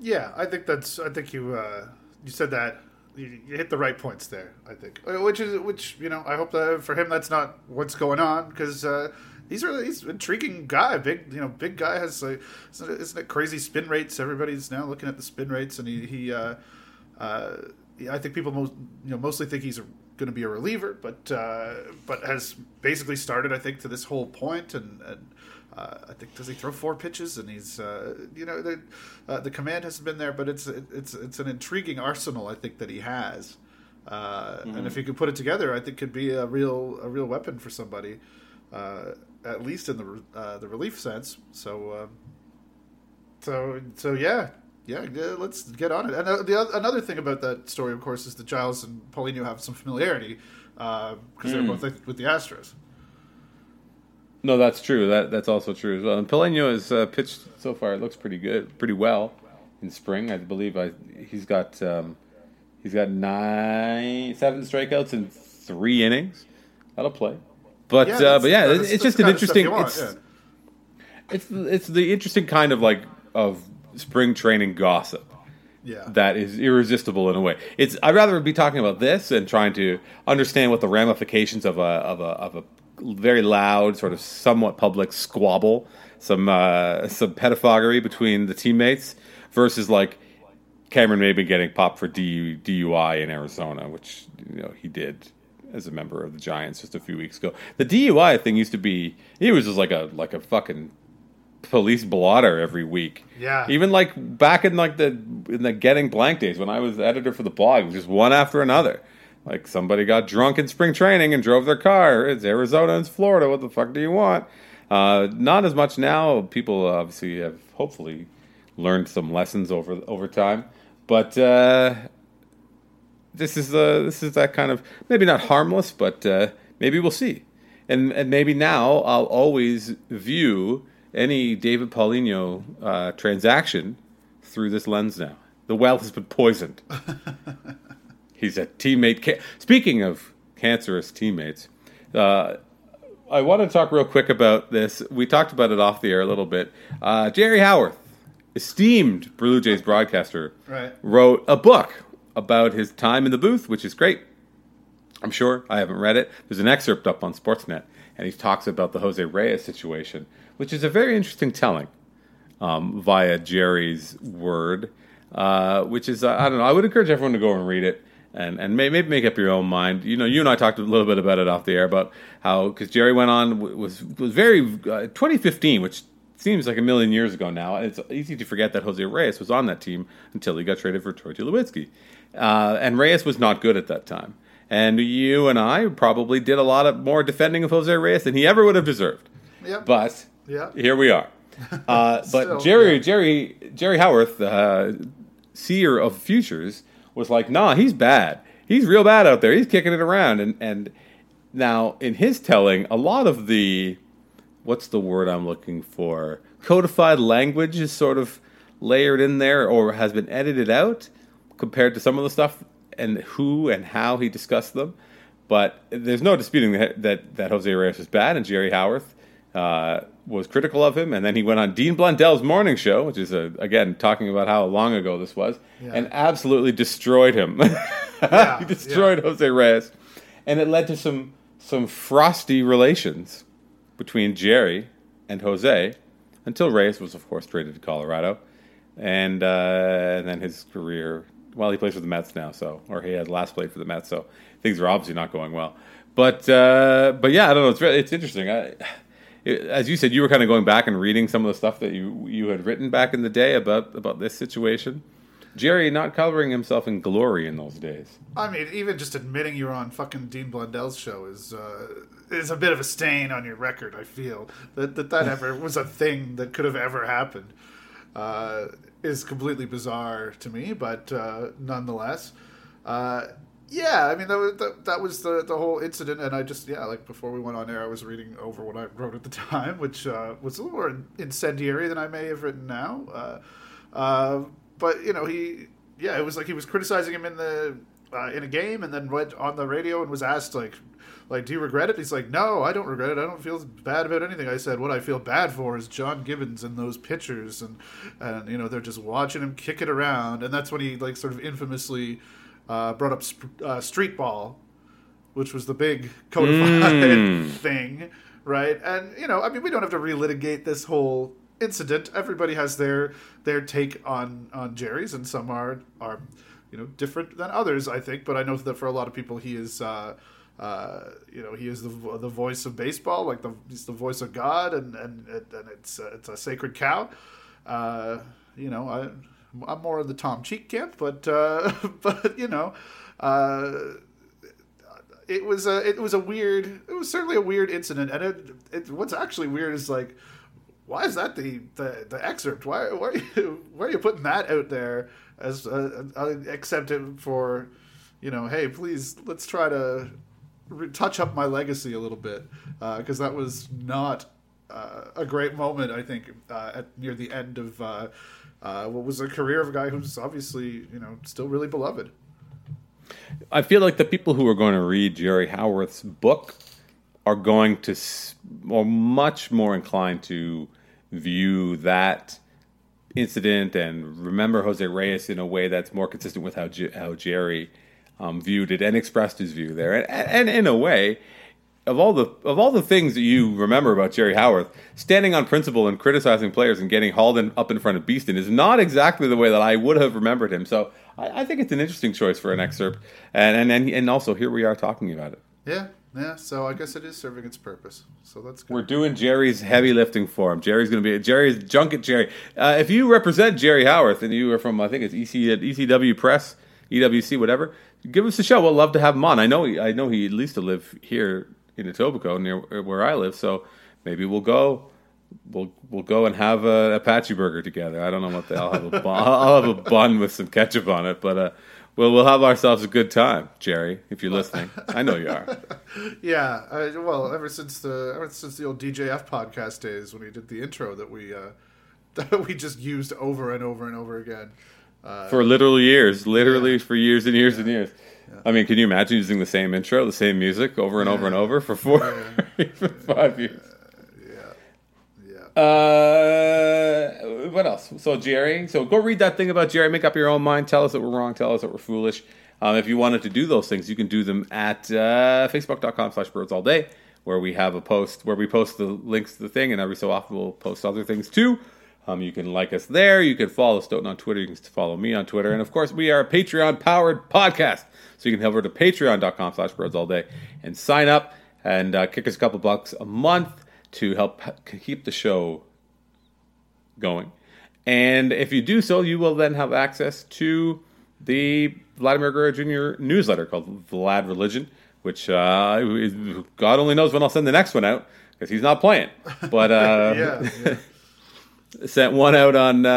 Yeah, I think that's. I think you uh, you said that you, you hit the right points there. I think, Uh, which is which you know. I hope that for him that's not what's going on because uh, he's really he's intriguing guy. Big you know big guy has like isn't it, isn't it crazy spin rates? Everybody's now looking at the spin rates, and he he. Uh, uh, I think people most you know mostly think he's going to be a reliever, but uh, but has basically started I think to this whole point and. and uh, I think does he throw four pitches and he's uh, you know the uh, the command hasn't been there, but it's it's it's an intriguing arsenal I think that he has, uh, and if he could put it together, I think could be a real a real weapon for somebody, uh, at least in the uh, the relief sense. So um, so so yeah. Yeah, yeah, let's get on it. And the oth- another thing about that story, of course, is that Giles and Paulino have some familiarity because they're both with the Astros. No, that's true. That that's also true as well. And Paulino has uh, pitched so far. It looks pretty good, pretty well in spring. I believe I he's got um, he's got nine seven strikeouts in three innings. That'll play. But Yeah, uh, but yeah, that's- it's just an kind of stuff interesting. want, it's, yeah. it's it's the interesting kind of like of spring training gossip Yeah. that is irresistible in a way. It's I'd rather be talking about this and trying to understand what the ramifications of a of a of a very loud, sort of somewhat public squabble, some uh, some pedophagy between the teammates versus like Cameron Maybin getting popped for DUI in Arizona, which you know he did as a member of the Giants just a few weeks ago. The DUI thing used to be he was just like a like a fucking police blotter every week. Yeah. Even like back in like the in the getting blank days when I was editor for the blog, it was just one after another. Like somebody got drunk in spring training and drove their car. It's Arizona it's Florida. What the fuck do you want? Uh, not as much now. People obviously have hopefully learned some lessons over over time, but uh, this is uh, this is that kind of maybe not harmless, but uh, maybe we'll see. And and maybe now I'll always view any David Paulino uh, transaction through this lens now. The well has been poisoned. He's a teammate. Ca- Speaking of cancerous teammates, uh, I want to talk real quick about this. We talked about it off the air a little bit. Uh, Jerry Howarth, esteemed Blue Jays broadcaster, Right. wrote a book about his time in the booth, which is great. I'm sure I haven't read it. There's an excerpt up on Sportsnet, and he talks about the Jose Reyes situation, which is a very interesting telling um, via Jerry's word, uh, which is uh, I don't know. I would encourage everyone to go and read it and and may, maybe make up your own mind. You know, you and I talked a little bit about it off the air about how because Jerry went on was was very uh, 2015, which seems like a million years ago now. It's easy to forget that Jose Reyes was on that team until he got traded for Troy Tulowitzki, uh, and Reyes was not good at that time. And you and I probably did a lot of more defending of Jose Reyes than he ever would have deserved. Yep. But Yeah. here we are. Uh, but Still, Jerry, yeah. Jerry, Jerry Howarth, uh, seer of futures, was like, "Nah, he's bad. He's real bad out there. He's kicking it around." And and now in his telling, a lot of the what's the word I'm looking for? Codified language is sort of layered in there or has been edited out compared to some of the stuff and who and how he discussed them. But there's no disputing that that, that Jose Reyes was bad, and Jerry Howarth uh, was critical of him. And then he went on Dean Blundell's morning show, which is a, again talking about how long ago this was, Yeah. and absolutely destroyed him. Yeah, he destroyed Jose Reyes, and it led to some some frosty relations between Jerry and Jose until Reyes was, of course, traded to Colorado, and, uh, and then his career. Well, he plays for the Mets now, so or he had last played for the Mets, so things are obviously not going well. But uh, but yeah, I don't know. It's really, it's interesting. I, as you said, you were kind of going back and reading some of the stuff that you you had written back in the day about about this situation. Jerry not covering himself in glory in those days. I mean, even just admitting you were on fucking Dean Blundell's show is uh, is a bit of a stain on your record. I feel that that, that ever was a thing that could have ever happened uh, is completely bizarre to me, but uh, nonetheless, uh, yeah. I mean, that was, that, that was the the whole incident, and I just yeah, like before we went on air, I was reading over what I wrote at the time, which uh, was a little more incendiary than I may have written now. Uh, uh, but you know, he yeah, it was like he was criticizing him in the uh, in a game, and then went on the radio and was asked like, like, do you regret it? He's like, no, I don't regret it. I don't feel bad about anything. I said what I feel bad for is John Gibbons and those pitchers, and and you know they're just watching him kick it around, and that's when he like sort of infamously uh, brought up sp- uh, street ball, which was the big codified Mm. thing, right? And you know, I mean, we don't have to relitigate this whole incident. Everybody has their their take on on Jerry's, and some are are you know different than others. I think, but I know that for a lot of people, he is. Uh, uh, you know, he is the the voice of baseball, like the he's the voice of God, and and and it's uh, it's a sacred cow. Uh, you know, I I'm more in the Tom Cheek camp, but uh, but you know, uh, it was a it was a weird it was certainly a weird incident, and it, it what's actually weird is like why is that the the, the excerpt? Why why are you why are you putting that out there as uh, uh, except it for you know hey please let's try to re- touch up my legacy a little bit because that was not uh, a great moment I think uh, at near the end of uh, what was a career of a guy who's obviously you know still really beloved. I feel like the people who are going to read Jerry Howarth's book are going to, or much more inclined to view that incident and remember Jose Reyes in a way that's more consistent with how J- how Jerry um, viewed it and expressed his view there. And, and in a way, of all the of all the things that you remember about Jerry Howarth, standing on principle and criticizing players and getting hauled in, up in front of Beeston is not exactly the way that I would have remembered him. So I, I think it's an interesting choice for an excerpt, and and and, and also here we are talking about it. Yeah, yeah. So I guess it is serving its purpose. So that's good. We're doing Jerry's heavy lifting for him. Jerry's going to be Jerry's junket Jerry. Uh, if you represent Jerry Howarth and you are from, I think it's EC, ECW Press, EWC, whatever, give us a show. We'll love to have him on. I know he, I know he at least to live here in Etobicoke near where I live. So maybe we'll go. We'll we'll go and have a Apache burger together. I don't know what the I'll have a bun, I'll have a bun with some ketchup on it, but uh, Well, we'll have ourselves a good time, Jerry. If you're listening, I know you are. Yeah, I, well, ever since the ever since the old DJF podcast days when we did the intro that we uh, that we just used over and over and over again. Uh, For literal years, literally for years and years and years. I mean, can you imagine using the same intro, the same music over and over and over for four, for five years? yeah, yeah. Uh, what else? So Jerry, so go read that thing about Jerry. Make up your own mind. Tell us that we're wrong. Tell us that we're foolish. Um, if you wanted to do those things, you can do them at uh, facebook.com slash birds all day, where we have a post where we post the links to the thing, and every so often we'll post other things too. Um, you can like us there. You can follow Stoeten on Twitter. You can follow me on Twitter. And of course, we are a Patreon powered podcast. So you can head over to patreon.com slash birds all day and sign up and uh, kick us a couple bucks a month to help keep the show going. And if you do so, you will then have access to the Vladimir Guerrero Jr. newsletter called Vlad Religion, which uh, God only knows when I'll send the next one out because he's not playing. But uh, yeah, yeah. Sent one out on uh,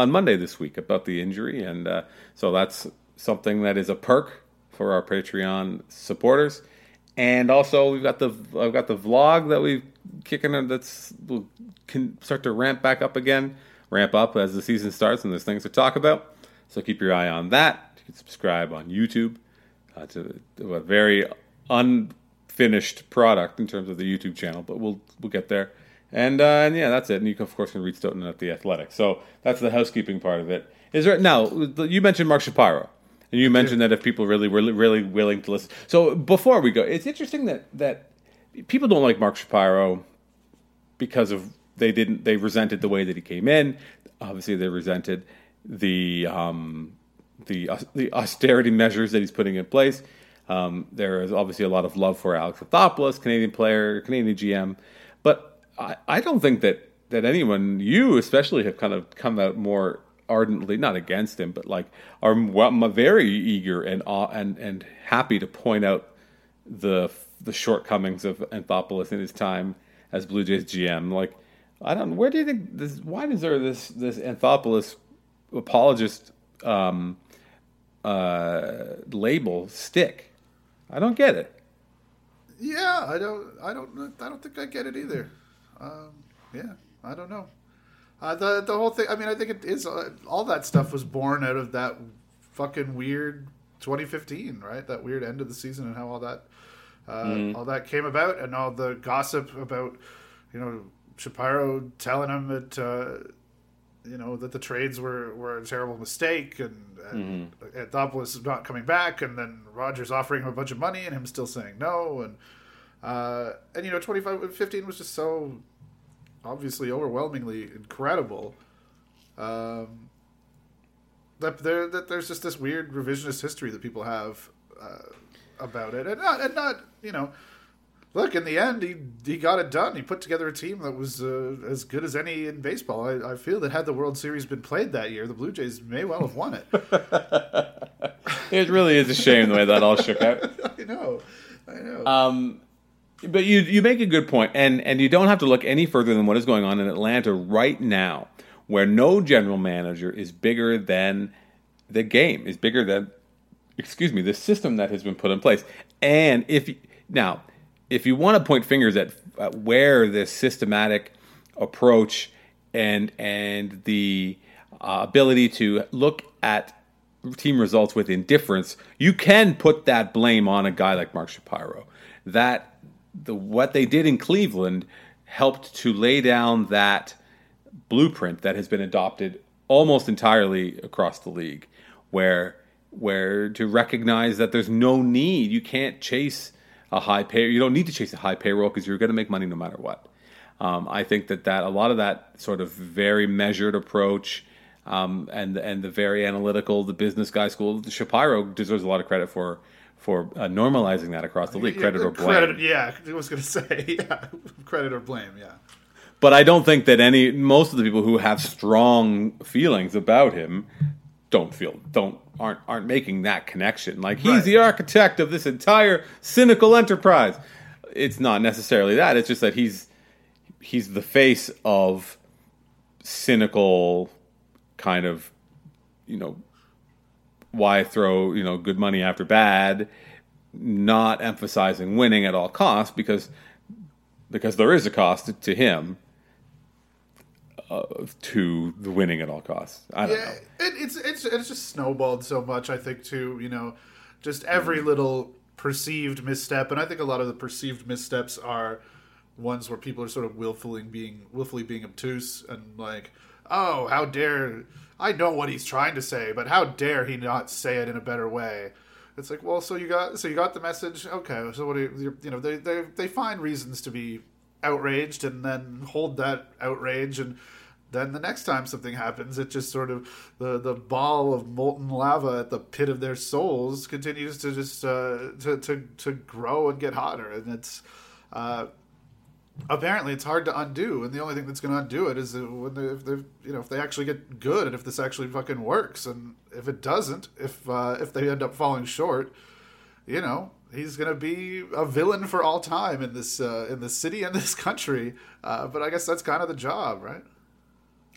on Monday this week about the injury, and uh, so that's something that is a perk for our Patreon supporters. And also, we've got the I've got the vlog that we've kicking in that's will can start to ramp back up again, ramp up as the season starts, and there's things to talk about. So keep your eye on that. You can subscribe on YouTube uh, to, to a very unfinished product in terms of the YouTube channel, but we'll we'll get there. And uh, and yeah, that's it. And you can, of course can read Stoeten at the Athletic. So that's the housekeeping part of it. Is there now? You mentioned Mark Shapiro, and you mentioned that if people really were really willing to listen. So before we go, it's interesting that that people don't like Mark Shapiro because of they didn't they resented the way that he came in. Obviously, they resented the um, the the austerity measures that he's putting in place. Um, there is obviously a lot of love for Alex Anthopoulos, Canadian player, Canadian GM, but I, I don't think that that anyone, you especially, have kind of come out more ardently, not against him, but like are very eager and and and happy to point out the the shortcomings of Anthopoulos in his time as Blue Jays GM. Like, I don't. Where do you think this? Why is there this this Anthopoulos apologist um, uh, label stick? I don't get it. Yeah, I don't, I don't, I don't think I get it either. Um, yeah, I don't know. Uh, the the whole thing. I mean, I think it is. Uh, all that stuff was born out of that fucking weird 2015, right? That weird end of the season and how all that, uh, all that came about, and all the gossip about, you know, Shapiro telling him that, uh, you know, that the trades were, were a terrible mistake, and, and Anthopoulos not coming back, and then Rogers offering him a bunch of money, and him still saying no, and uh, and you know, 25, 15 was just so obviously overwhelmingly incredible. Um, that there that there's just this weird revisionist history that people have uh, about it, and not and not you know. Look, in the end, he he got it done. He put together a team that was uh, as good as any in baseball. I, I feel that had the World Series been played that year, the Blue Jays may well have won it. It really is a shame the way that all shook out. I know, I know. Um, but you you make a good point, and and you don't have to look any further than what is going on in Atlanta right now, where no general manager is bigger than the game, is bigger than, excuse me, the system that has been put in place. And if now, if you want to point fingers at, at where this systematic approach and and the uh, ability to look at team results with indifference, you can put that blame on a guy like Mark Shapiro. That the what they did in Cleveland helped to lay down that blueprint that has been adopted almost entirely across the league, where where to recognize that there's no need, you can't chase a high pay, you don't need to chase a high payroll because you're going to make money no matter what. Um, I think that that a lot of that sort of very measured approach. Um, and and the very analytical, the business guy school, Shapiro deserves a lot of credit for for uh, normalizing that across the league. Credit or blame. Credit, yeah, I was going to say, yeah, credit or blame, yeah. But I don't think that any most of the people who have strong feelings about him don't feel don't aren't aren't making that connection. Like he's Right. the architect of this entire cynical enterprise. It's not necessarily that. It's just that he's he's the face of cynical kind of you know why throw you know good money after bad, not emphasizing winning at all costs because because there is a cost to, him uh, to the winning at all costs. I don't yeah, know. it, it's it's it's just snowballed so much. I think too. You know, just every little perceived misstep, and I think a lot of the perceived missteps are ones where people are sort of willfully being willfully being obtuse and like, oh, how dare I know what he's trying to say, but how dare he not say it in a better way? It's like, well, so you got so you got the message. Okay, so what do you, you know? They they they find reasons to be outraged and then hold that outrage and then the next time something happens it just sort of the the ball of molten lava at the pit of their souls continues to just uh, to, to to grow and get hotter and it's uh, apparently it's hard to undo and the only thing that's going to undo it is when they, if they you know if they actually get good and if this actually fucking works and if it doesn't if uh, if they end up falling short you know he's going to be a villain for all time in this uh, in this city and this country uh, but i guess that's kind of the job right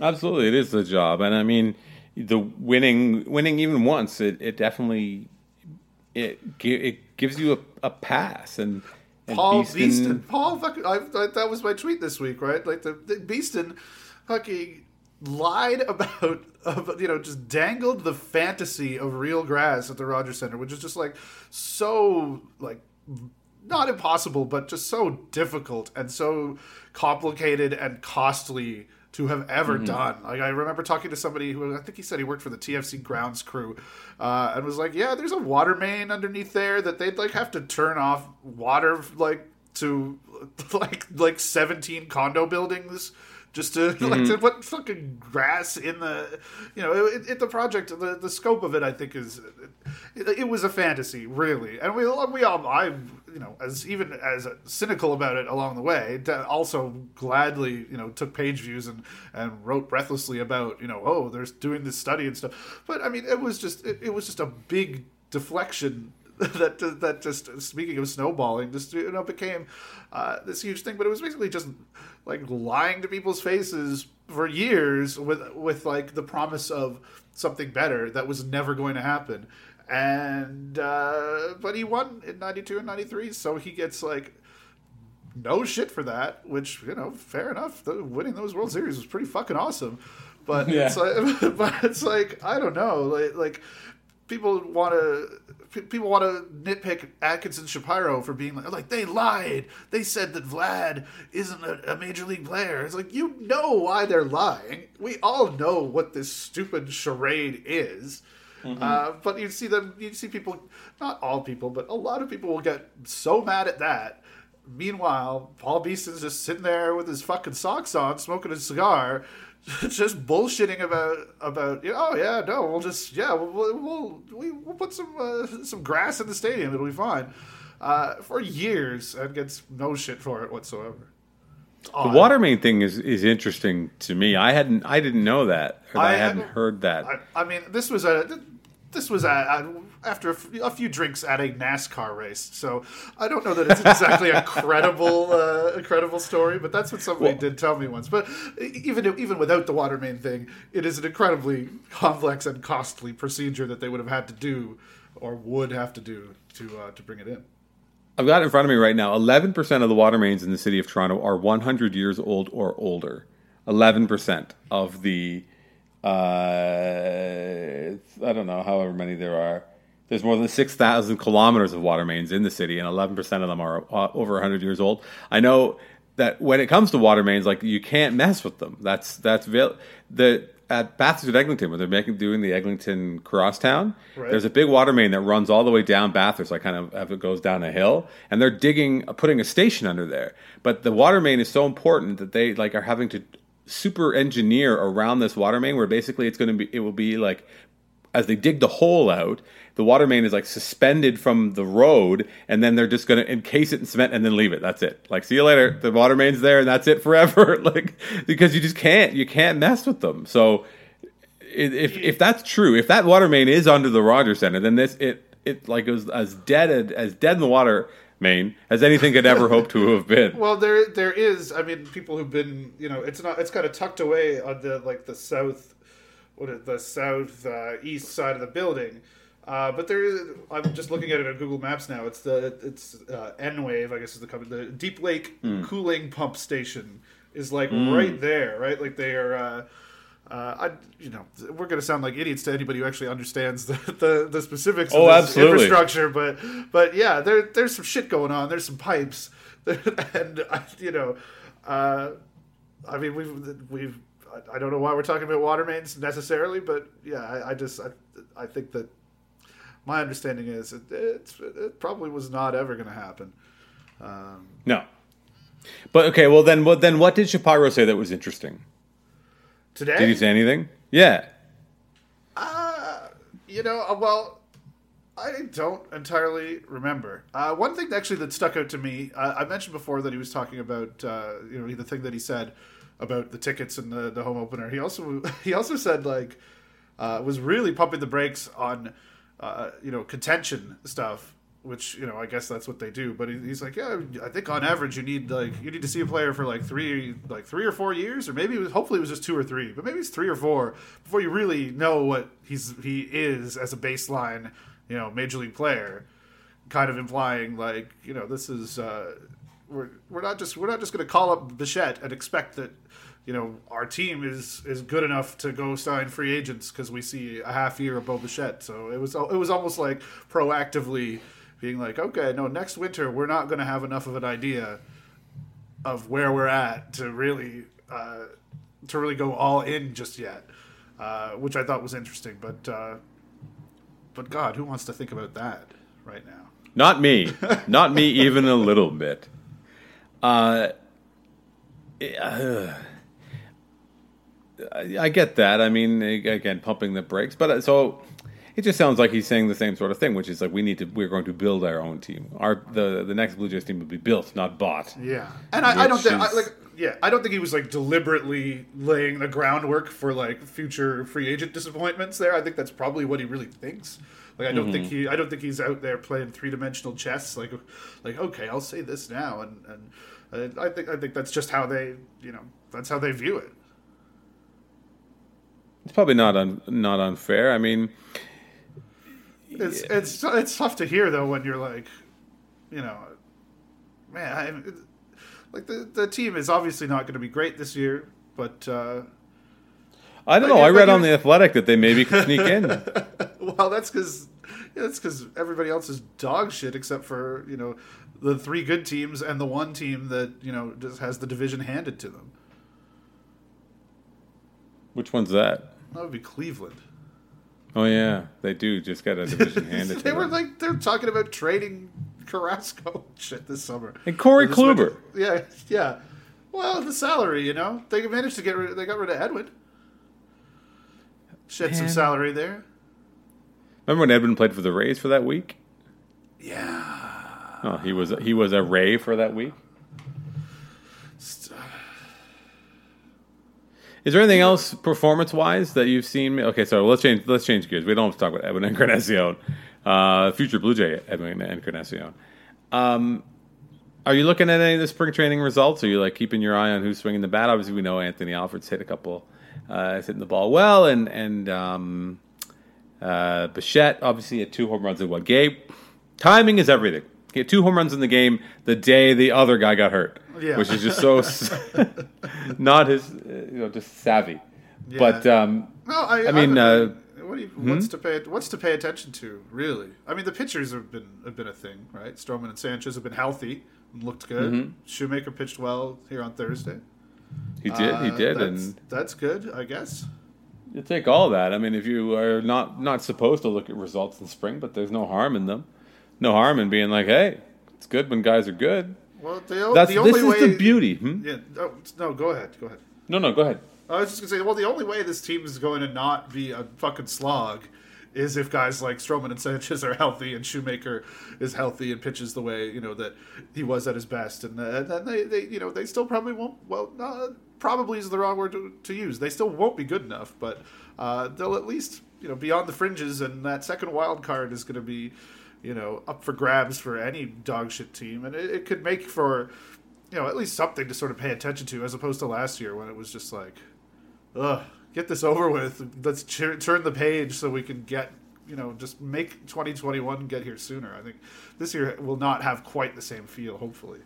Absolutely, it is the job, and I mean, the winning, winning even once, it, it definitely it it gives you a, a pass. And, and Paul Beeston- Beeston. Paul, fucking, I, I, that was my tweet this week, right? Like the, the Beeston, fucking lied about, about, you know, just dangled the fantasy of real grass at the Rogers Center, which is just like so like not impossible, but just so difficult and so complicated and costly to have ever done. Like I remember talking to somebody who I think he said he worked for the TFC grounds crew, uh, and was like, "Yeah, there's a water main underneath there that they'd like have to turn off water like to like like 17 condo buildings." Just to like mm-hmm. to put fucking grass in the, you know, it, it, the project, the, the scope of it, I think is, it, it was a fantasy, really, and we we all I you know as even as cynical about it along the way, also gladly you know took page views and and wrote breathlessly about you know oh there's doing this study and stuff, but I mean it was just it, it was just a big deflection that that just speaking of snowballing just you know became uh, this huge thing. But it was basically just like lying to people's faces for years with with like the promise of something better that was never going to happen. And uh, but he won in 92 and 93 so he gets like no shit for that which you know fair enough. The, winning those world series was pretty fucking awesome. But Yeah. it's like but it's like i don't know. Like like people want to people want to nitpick Atkins and Shapiro for being like, like they lied. They said that Vlad isn't a, a major league player. It's like you know why they're lying. We all know what this stupid charade is. Uh, but you see them, you see people, not all people, but a lot of people will get so mad at that. Meanwhile, Paul Beeston's just sitting there with his fucking socks on, smoking a cigar, just bullshitting about about you know, oh yeah no we'll just yeah we'll we'll, we'll, put some uh, some grass in the stadium it'll be fine uh, for years and gets no shit for it whatsoever. the water main thing is is interesting to me. I hadn't I didn't know that. I, I hadn't heard that. I, I mean, this was a this was a after a, f- a few drinks at a NASCAR race, so I don't know that it's exactly a credible uh, a credible story, but that's what somebody Well- did tell me once. But even even without the water main thing, it is an incredibly complex and costly procedure that they would have had to do or would have to do to uh, to bring it in. I've got it in front of me right now. Eleven percent of the water mains in the city of Toronto are 100 years old or older. Eleven percent of the, uh, I don't know, however many there are. There's more than 6,000 kilometers of water mains in the city, and 11 percent of them are uh, over 100 years old. I know that when it comes to water mains, like you can't mess with them. That's that's the at Bathurst at Eglinton, where they're making doing the Eglinton Crosstown. Right. There's a big water main that runs all the way down Bathurst, like kind of as it goes down a hill, and they're digging, uh, putting a station under there. But the water main is so important that they like are having to super engineer around this water main, where basically it's going to be, it will be like as they dig the hole out, the water main is like suspended from the road, and then they're just going to encase it in cement and then leave it. That's it. Like, see you later. The water main's there, and that's it forever. like, because you just can't, you can't mess with them. So, if if that's true, if that water main is under the Rogers Center, then this it it like was as dead as dead in the water main as anything could ever hope to have been. Well, there there is. I mean, people who've been, you know, it's not. It's kind of tucked away on the like the south, what is the south uh, east side of the building. Uh, but there is. I'm just looking at it on Google Maps now. It's the it's uh, Enwave, I guess is the company. The Deep Lake cooling pump station is like right there, right? Like they are. Uh, uh, I, you know, we're going to sound like idiots to anybody who actually understands the, the, the specifics of Oh, this absolutely. infrastructure, but but yeah, there there's some shit going on. There's some pipes, and you know, uh, I mean we've we've I- I don't know why we're talking about water mains necessarily, but yeah, I, I just I, I think that my understanding is it, it's, it probably was not ever going to happen. Um, No. But okay, well then, what then? What did Shapiro say that was interesting? today, Did he say anything? Yeah. Uh, you know, uh, well, I don't entirely remember. Uh, one thing actually that stuck out to me, uh, I mentioned before that he was talking about, uh, you know, the thing that he said about the tickets and the, the home opener. He also he also said like uh, was really pumping the brakes on, uh, you know, contention stuff. Which you know, I guess that's what they do. But he's like, yeah, I think on average you need like you need to see a player for like three, like three or four years, or maybe it was, hopefully it was just two or three, but maybe it's three or four before you really know what he's he is as a baseline, you know, major league player. Kind of implying like you know this is uh, we're we're not just we're not just going to call up Bichette and expect that you know our team is is good enough to go sign free agents because we see a half year above Bichette. So it was it was almost like proactively being like, okay, no, next winter we're not going to have enough of an idea of where we're at to really uh, to really go all in just yet, uh, which I thought was interesting. But uh, but God, who wants to think about that right now? Not me. Not me even a little bit. Uh, uh, I I get that. I mean, again, pumping the brakes, but uh, so it just sounds like he's saying the same sort of thing, which is like we need to. We're going to build our own team. Our the the next Blue Jays team will be built, not bought. Yeah, and I, I don't think I, is- like yeah, I don't think he was like deliberately laying the groundwork for like future free agent disappointments. There, I think that's probably what he really thinks. Like, I don't think he, I don't think he's out there playing three dimensional chess. Like, like okay, I'll say this now, and and I think I think that's just how they, you know, that's how they view it. It's probably not un, not unfair. I mean, It's it's it's tough to hear though when you're like, you know, man, I, like the the team is obviously not going to be great this year, but. uh I don't Like, know. I read on the Athletic that they maybe could sneak in. Well, that's because yeah, that's because everybody else is dog shit except for you know the three good teams and the one team that you know just has the division handed to them. Which one's that? That would be Cleveland. Oh yeah, they do just got a division handed to they were them. like they're talking about trading Carrasco shit this summer. And Corey. Kluber. Yeah, yeah. Well, the salary, you know, they managed to get rid. They got rid of Edwin. Shed some salary there. Remember when Edwin played for the Rays for that week? Yeah. Oh, he was he was a Ray for that week. Is there anything else performance wise that you've seen? Okay, so let's change let's change gears. We don't have to talk about Edwin Encarnacion, uh, future Blue Jay Edwin Encarnacion. Um, are you looking at any of the spring training results? Are you like keeping your eye on who's swinging the bat? Obviously, we know Anthony Alford's hit a couple, uh, hitting the ball well, and and um, uh, Bichette obviously had two home runs in one game. Timing is everything. He had two home runs in the game the day the other guy got hurt, Yeah. which is just so not his, you know, just savvy. But um, No, I, I mean, uh, what do you, what's to pay? What's to pay attention to? Really? I mean, the pitchers have been have been a thing, right? Stroman and Sanchez have been healthy and looked good. Mm-hmm. Shoemaker pitched well here on Thursday. he did, he Uh, did, That's, and that's good, I guess. you take all that. I mean, if you are not not supposed to look at results in spring, but there's no harm in them. No harm in being like, hey, it's good when guys are good. Well, the, That's the only this is the beauty. Hmm? Yeah. Oh, no, go ahead. Go ahead. No, no, go ahead. I was just gonna say, well, the only way this team is going to not be a fucking slog is if guys like Stroman and Sanchez are healthy and Shoemaker is healthy and pitches the way you know that he was at his best, and, uh, then they, they, you know, they still probably won't. Well, no, probably is the wrong word to, to use. They still won't be good enough, but uh, they'll at least you know be on the fringes, and that second wild card is going to be you know up for grabs for any dog shit team, and it, it could make for you know at least something to sort of pay attention to, as opposed to last year when it was just like ugh, get this over with. Let's turn the page so we can get you know, just make 2021 get here sooner. I think this year will not have quite the same feel. Hopefully,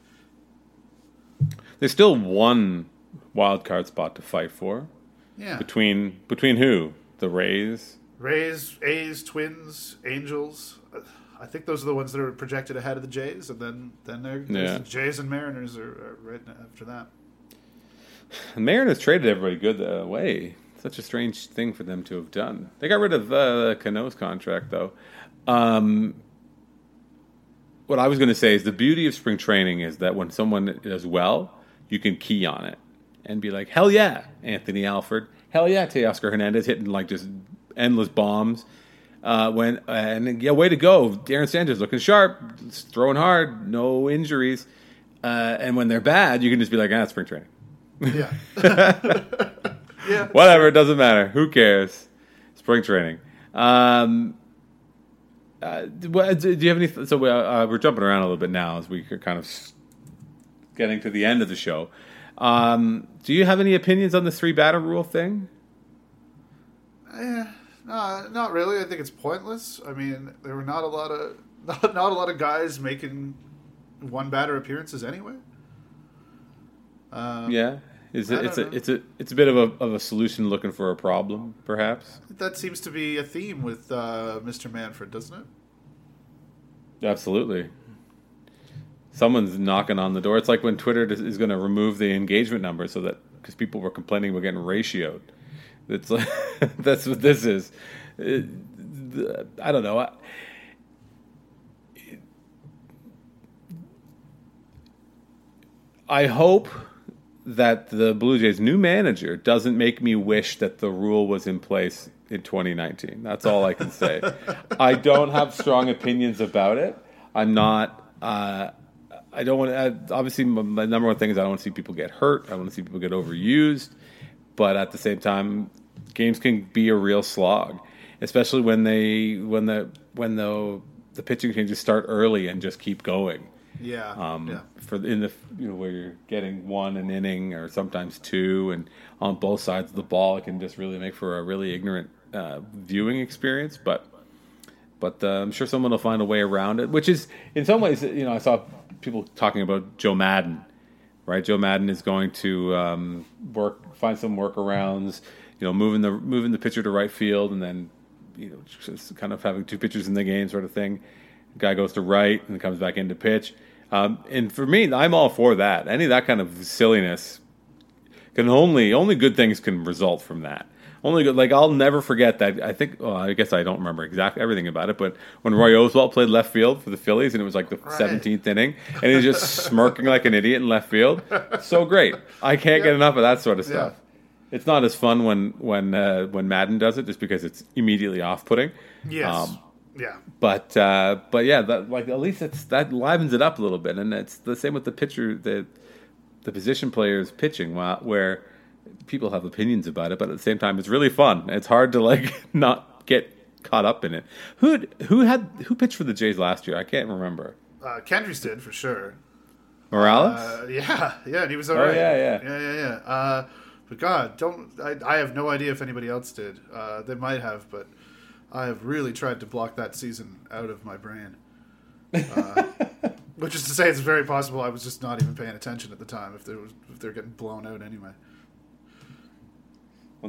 There's still one wild card spot to fight for. yeah. Between between who? The Rays. Rays, A's, Twins, Angels. Uh, I think those are the ones that are projected ahead of the Jays, and then then they're Yeah. Jays and Mariners are, are right after that. The Mariners traded everybody good away. Such a strange thing for them to have done. They got rid of uh, Cano's contract, though. Um, what I was going to say is the beauty of spring training is that when someone does well, you can key on it and be like, "Hell yeah, Anthony Alford! Hell yeah, Teoscar Hernandez hitting like just endless bombs." Uh, when and yeah, way to go, Darren Sanders looking sharp, throwing hard, no injuries. Uh, and when they're bad, you can just be like, "Ah, spring training." Yeah, yeah. Whatever, it doesn't matter. Who cares? Spring training. Um, uh, do do you have any? So we, uh, we're jumping around a little bit now as we are kind of getting to the end of the show. Um, do you have any opinions on the three batter rule thing? Eh, no, not really. I think it's pointless. I mean, there were not a lot of not, not a lot of guys making one batter appearances anyway. Um, Yeah, is it? It's a, know. it's a, it's a bit of a of a solution looking for a problem, perhaps. that seems to be a theme with uh, Mr. Manfred, doesn't it? Absolutely. Someone's knocking on the door. It's like when Twitter is- going to remove the engagement number so that because people were complaining about getting ratioed. It's like that's what this is. It- I don't know. I, I hope that the Blue Jays' new manager doesn't make me wish that the rule was in place in 2019. That's all I can say. I don't have strong opinions about it. I'm not. Uh, I don't want to. Obviously, my, my number one thing is I don't want to see people get hurt. I want to see people get overused. But at the same time, games can be a real slog, especially when they when the when the the pitching changes start early and just keep going Yeah. um, yeah. for in the you know where you're getting one an inning or sometimes two, and on both sides of the ball, it can just really make for a really ignorant uh, viewing experience. But but uh, I'm sure someone will find a way around it. Which is in some ways, you know, I saw people talking about Joe Maddon. Right, Joe Maddon is going to um, work, find some workarounds. You know, moving the moving the pitcher to right field, and then you know, just kind of having two pitchers in the game, sort of thing. Guy goes to right and comes back into pitch. Um, and for me, I'm all for that. Any of that kind of silliness can only only good things can result from that. Only good, like I'll never forget that. I think, well, I guess I don't remember exactly everything about it, but when Roy Oswalt played left field for the Phillies, and it was like the Right. seventeenth inning, and he's just smirking like an idiot in left field, so great. I can't get enough of that sort of Yeah. stuff. It's not as fun when when uh, when Maddon does it, just because it's immediately off putting. Yes. Um, yeah. but uh, but yeah, that like at least it's that livens it up a little bit, and it's the same with the pitcher, the the position players pitching, where people have opinions about it, but at the same time, it's really fun. It's hard to like not get caught up in it. Who who had who pitched for the Jays last year? I can't remember. Uh, Kendricks did for sure. Morales. Uh, yeah, yeah, and he was all Oh, right. yeah, yeah. yeah, yeah, yeah. Uh, but God, don't I, I have no idea if anybody else did. Uh, they might have, but I have really tried to block that season out of my brain. Uh, which is to say, it's very possible I was just not even paying attention at the time. If they was if they're getting blown out anyway.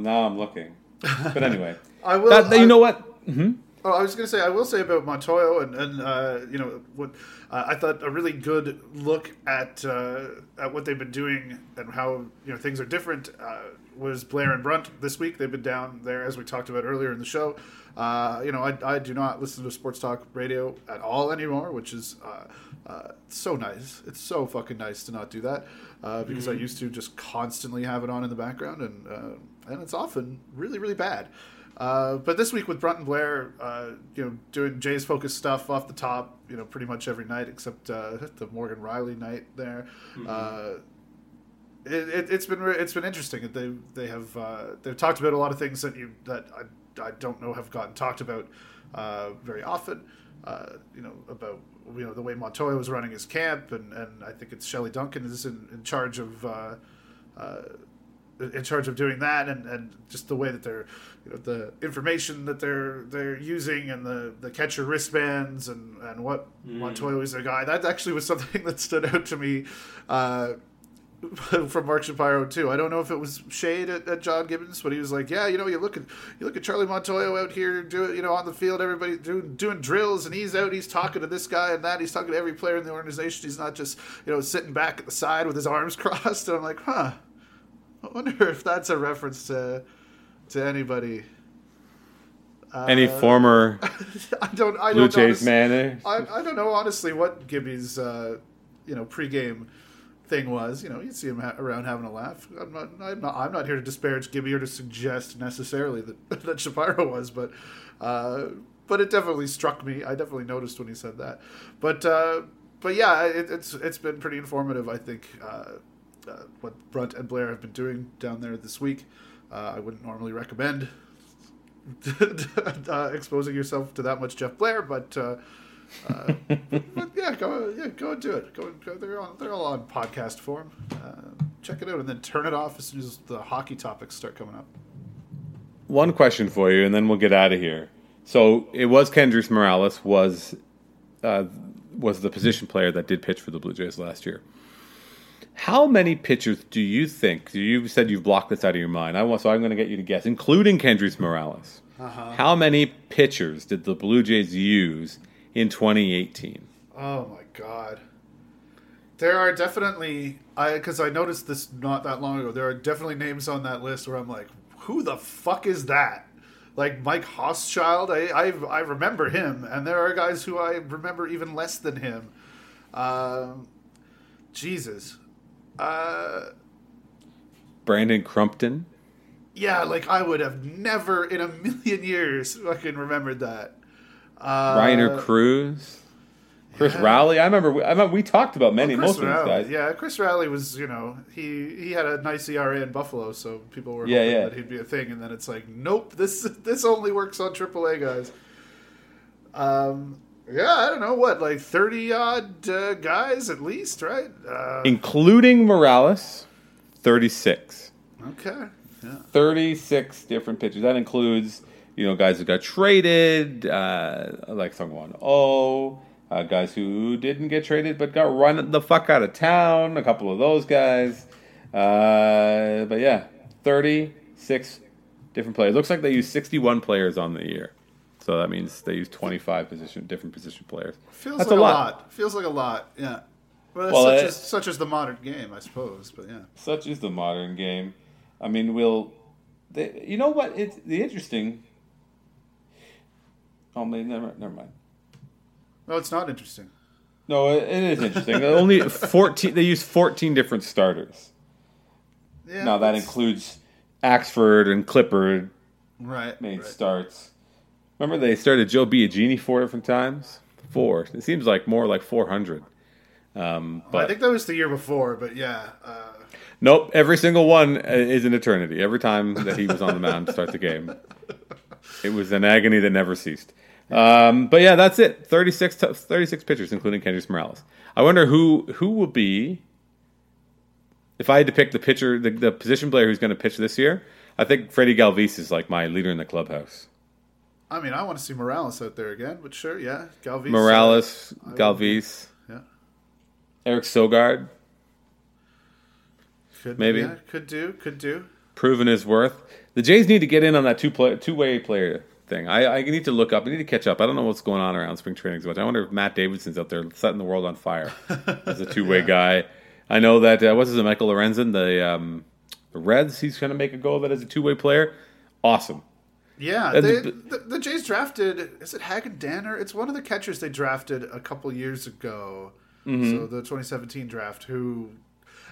Well, now I'm looking. But anyway, I will. that, I- you know what? hmm Oh, I was going to say I will say about Montoyo and and uh, you know what uh, I thought a really good look at uh, at what they've been doing and how you know things are different uh, was Blair and Brunt this week. They've been down there as we talked about earlier in the show. Uh, you know, I, I do not listen to sports talk radio at all anymore, which is uh, uh, so nice. It's so fucking nice to not do that uh, because I used to just constantly have it on in the background, and uh, and it's often really really bad. Uh, but this week with Brunt and Blair, uh, you know, doing Jay's focus stuff off the top, you know, pretty much every night except uh, the Morgan Riley night there. Uh, it, it, it's been re- it's been interesting. They they have uh, they've talked about a lot of things that you that I, I don't know have gotten talked about uh, very often. Uh, you know about you know the way Montoyo was running his camp, and, and I think it's Shelley Duncan is in, in charge of. In charge of doing that, and, and just the way that they're, you know, the information that they're they're using, and the, the catcher wristbands, and and what Montoyo was a guy. That actually was something that stood out to me. Uh, from Mark Shapiro too. I don't know if it was shade at, at, John Gibbons, but he was like, "Yeah, you know, you look at you look at Charlie Montoyo out here doing, you know, on the field, everybody doing doing drills, and he's out, he's talking to this guy and that, he's talking to every player in the organization. He's not just you know sitting back at the side with his arms crossed." And I'm like, "Huh, I wonder if that's a reference to to anybody." Any uh, former I don't I Blue don't Jays man? I, I don't know honestly what Gibby's uh, you know pregame thing was, you know, you'd see him ha- around having a laugh. I'm not, I'm not, I'm not here to disparage Gibby or to suggest necessarily that that Shapiro was, but, uh, but it definitely struck me. I definitely noticed when he said that. But, uh, but yeah, it, it's it's been pretty informative. I think uh, uh what Brunt and Blair have been doing down there this week. Uh, I wouldn't normally recommend uh, exposing yourself to that much Jeff Blair, but uh, but yeah, go yeah, go and do it. Go, go they're they're all on podcast form. Uh, check it out and then turn it off as soon as the hockey topics start coming up. One question for you, and then we'll get out of here. So it was Kendrys Morales was uh, was the position player that did pitch for the Blue Jays last year. How many pitchers do you think? You said you've blocked this out of your mind. I want, so I'm going to get you to guess, including Kendrys Morales. Uh-huh. How many pitchers did the Blue Jays use in 2018. Oh my god. There are definitely I because I noticed this not that long ago. There are definitely names on that list where I'm like, who the fuck is that? Like Mike Hauschild, I, I I remember him, and there are guys who I remember even less than him. Uh, Jesus, uh, Brandon Cumpton. Yeah, like I would have never in a million years fucking remembered that. Uh, Rhiner Cruz, Chris yeah. Rowley. I remember. I remember we talked about many well, most of these guys. Yeah, Chris Rowley was. You know, he he had a nice ERA in Buffalo, so people were yeah, yeah. that he'd be a thing. And then it's like, nope, this this only works on AAA guys. Um. Yeah, I don't know what, like thirty odd uh, guys at least, right? Uh, Including Morales, thirty six. Okay. Yeah. Thirty six different pitchers. That includes you know, guys who got traded, uh, like Seung-Hwan Oh, uh, guys who didn't get traded but got run the fuck out of town, a couple of those guys. Uh, but yeah, 36 different players. Looks like they used 61 players on the year. So that means they use 25 position different position players. Feels That's like a lot. lot. Feels like a lot. Yeah. Well, well such, it, as, such as the modern game, I suppose. But yeah. Such is the modern game. I mean, we'll. They, you know what? It's the interesting Oh, man, never, never mind. No, it's not interesting. No, it, it is interesting. Only fourteen. They use fourteen different starters. Yeah, now that includes Axford and Clippard. Right. Made right. starts. Remember they started Joe Biagini four different times. Four. It seems like more like four hundred. Um, but I think that was the year before, but yeah. Uh... Nope. Every single one uh, is an eternity. Every time that he was on the mound to start the game, it was an agony that never ceased. Um, but yeah, that's it. 36, t- 36 pitchers, including Kendrys Morales. I wonder who who will be. If I had to pick the pitcher, the, the position player who's going to pitch this year, I think Freddie Galvis is like my leader in the clubhouse. I mean, I want to see Morales out there again, but sure, yeah, Galvis. Morales, uh, Galvis, yeah, Eric Sogard. Could, maybe yeah, could do, could do. Proven his worth. The Jays need to get in on that two play, two way player thing. I, I need to look up. I need to catch up. I don't know what's going on around spring training so much. I wonder if Matt Davidson's out there setting the world on fire as a two way yeah. guy. I know that uh, what's his name, Michael Lorenzen, the um, the Reds. He's going to make a go of it as a two way player. Awesome. Yeah, they, the, the, Jays drafted. Is it Hagen Danner? It's one of the catchers they drafted a couple years ago. Mm-hmm. So the 2017 draft, who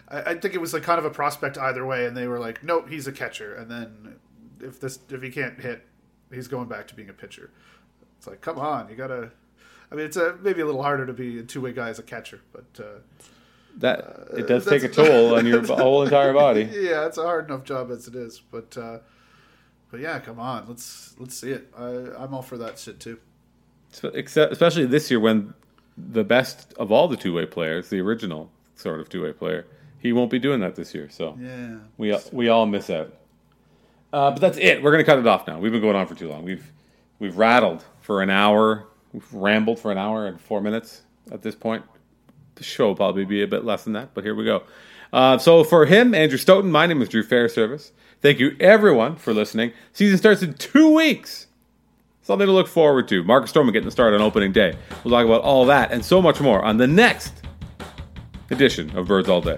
I, I, think it was like kind of a prospect either way, and they were like, nope, he's a catcher. And then if this if he can't hit, he's going back to being a pitcher. It's like, come on, you gotta. I mean, it's a, maybe a little harder to be a two way guy as a catcher, but uh, that uh, it does take a toll on your whole entire body. Yeah, it's a hard enough job as it is, but uh, but yeah, come on, let's let's see it. I, I'm all for that shit too. Except, especially this year when the best of all the two way players, the original sort of two way player, he won't be doing that this year. So Yeah. we we all miss out. Uh, but that's it. We're gonna cut it off now. We've been going on for too long. We've we've rattled for an hour. We've rambled for an hour and four minutes at this point. The show will probably be a bit less than that, but here we go. Uh, so for him, Andrew Stoeten, my name is Drew Fairservice. Thank you everyone for listening. Season starts in two weeks. Something to look forward to. Marcus Stroman getting the start on opening day. We'll talk about all that and so much more on the next edition of Birds All Day.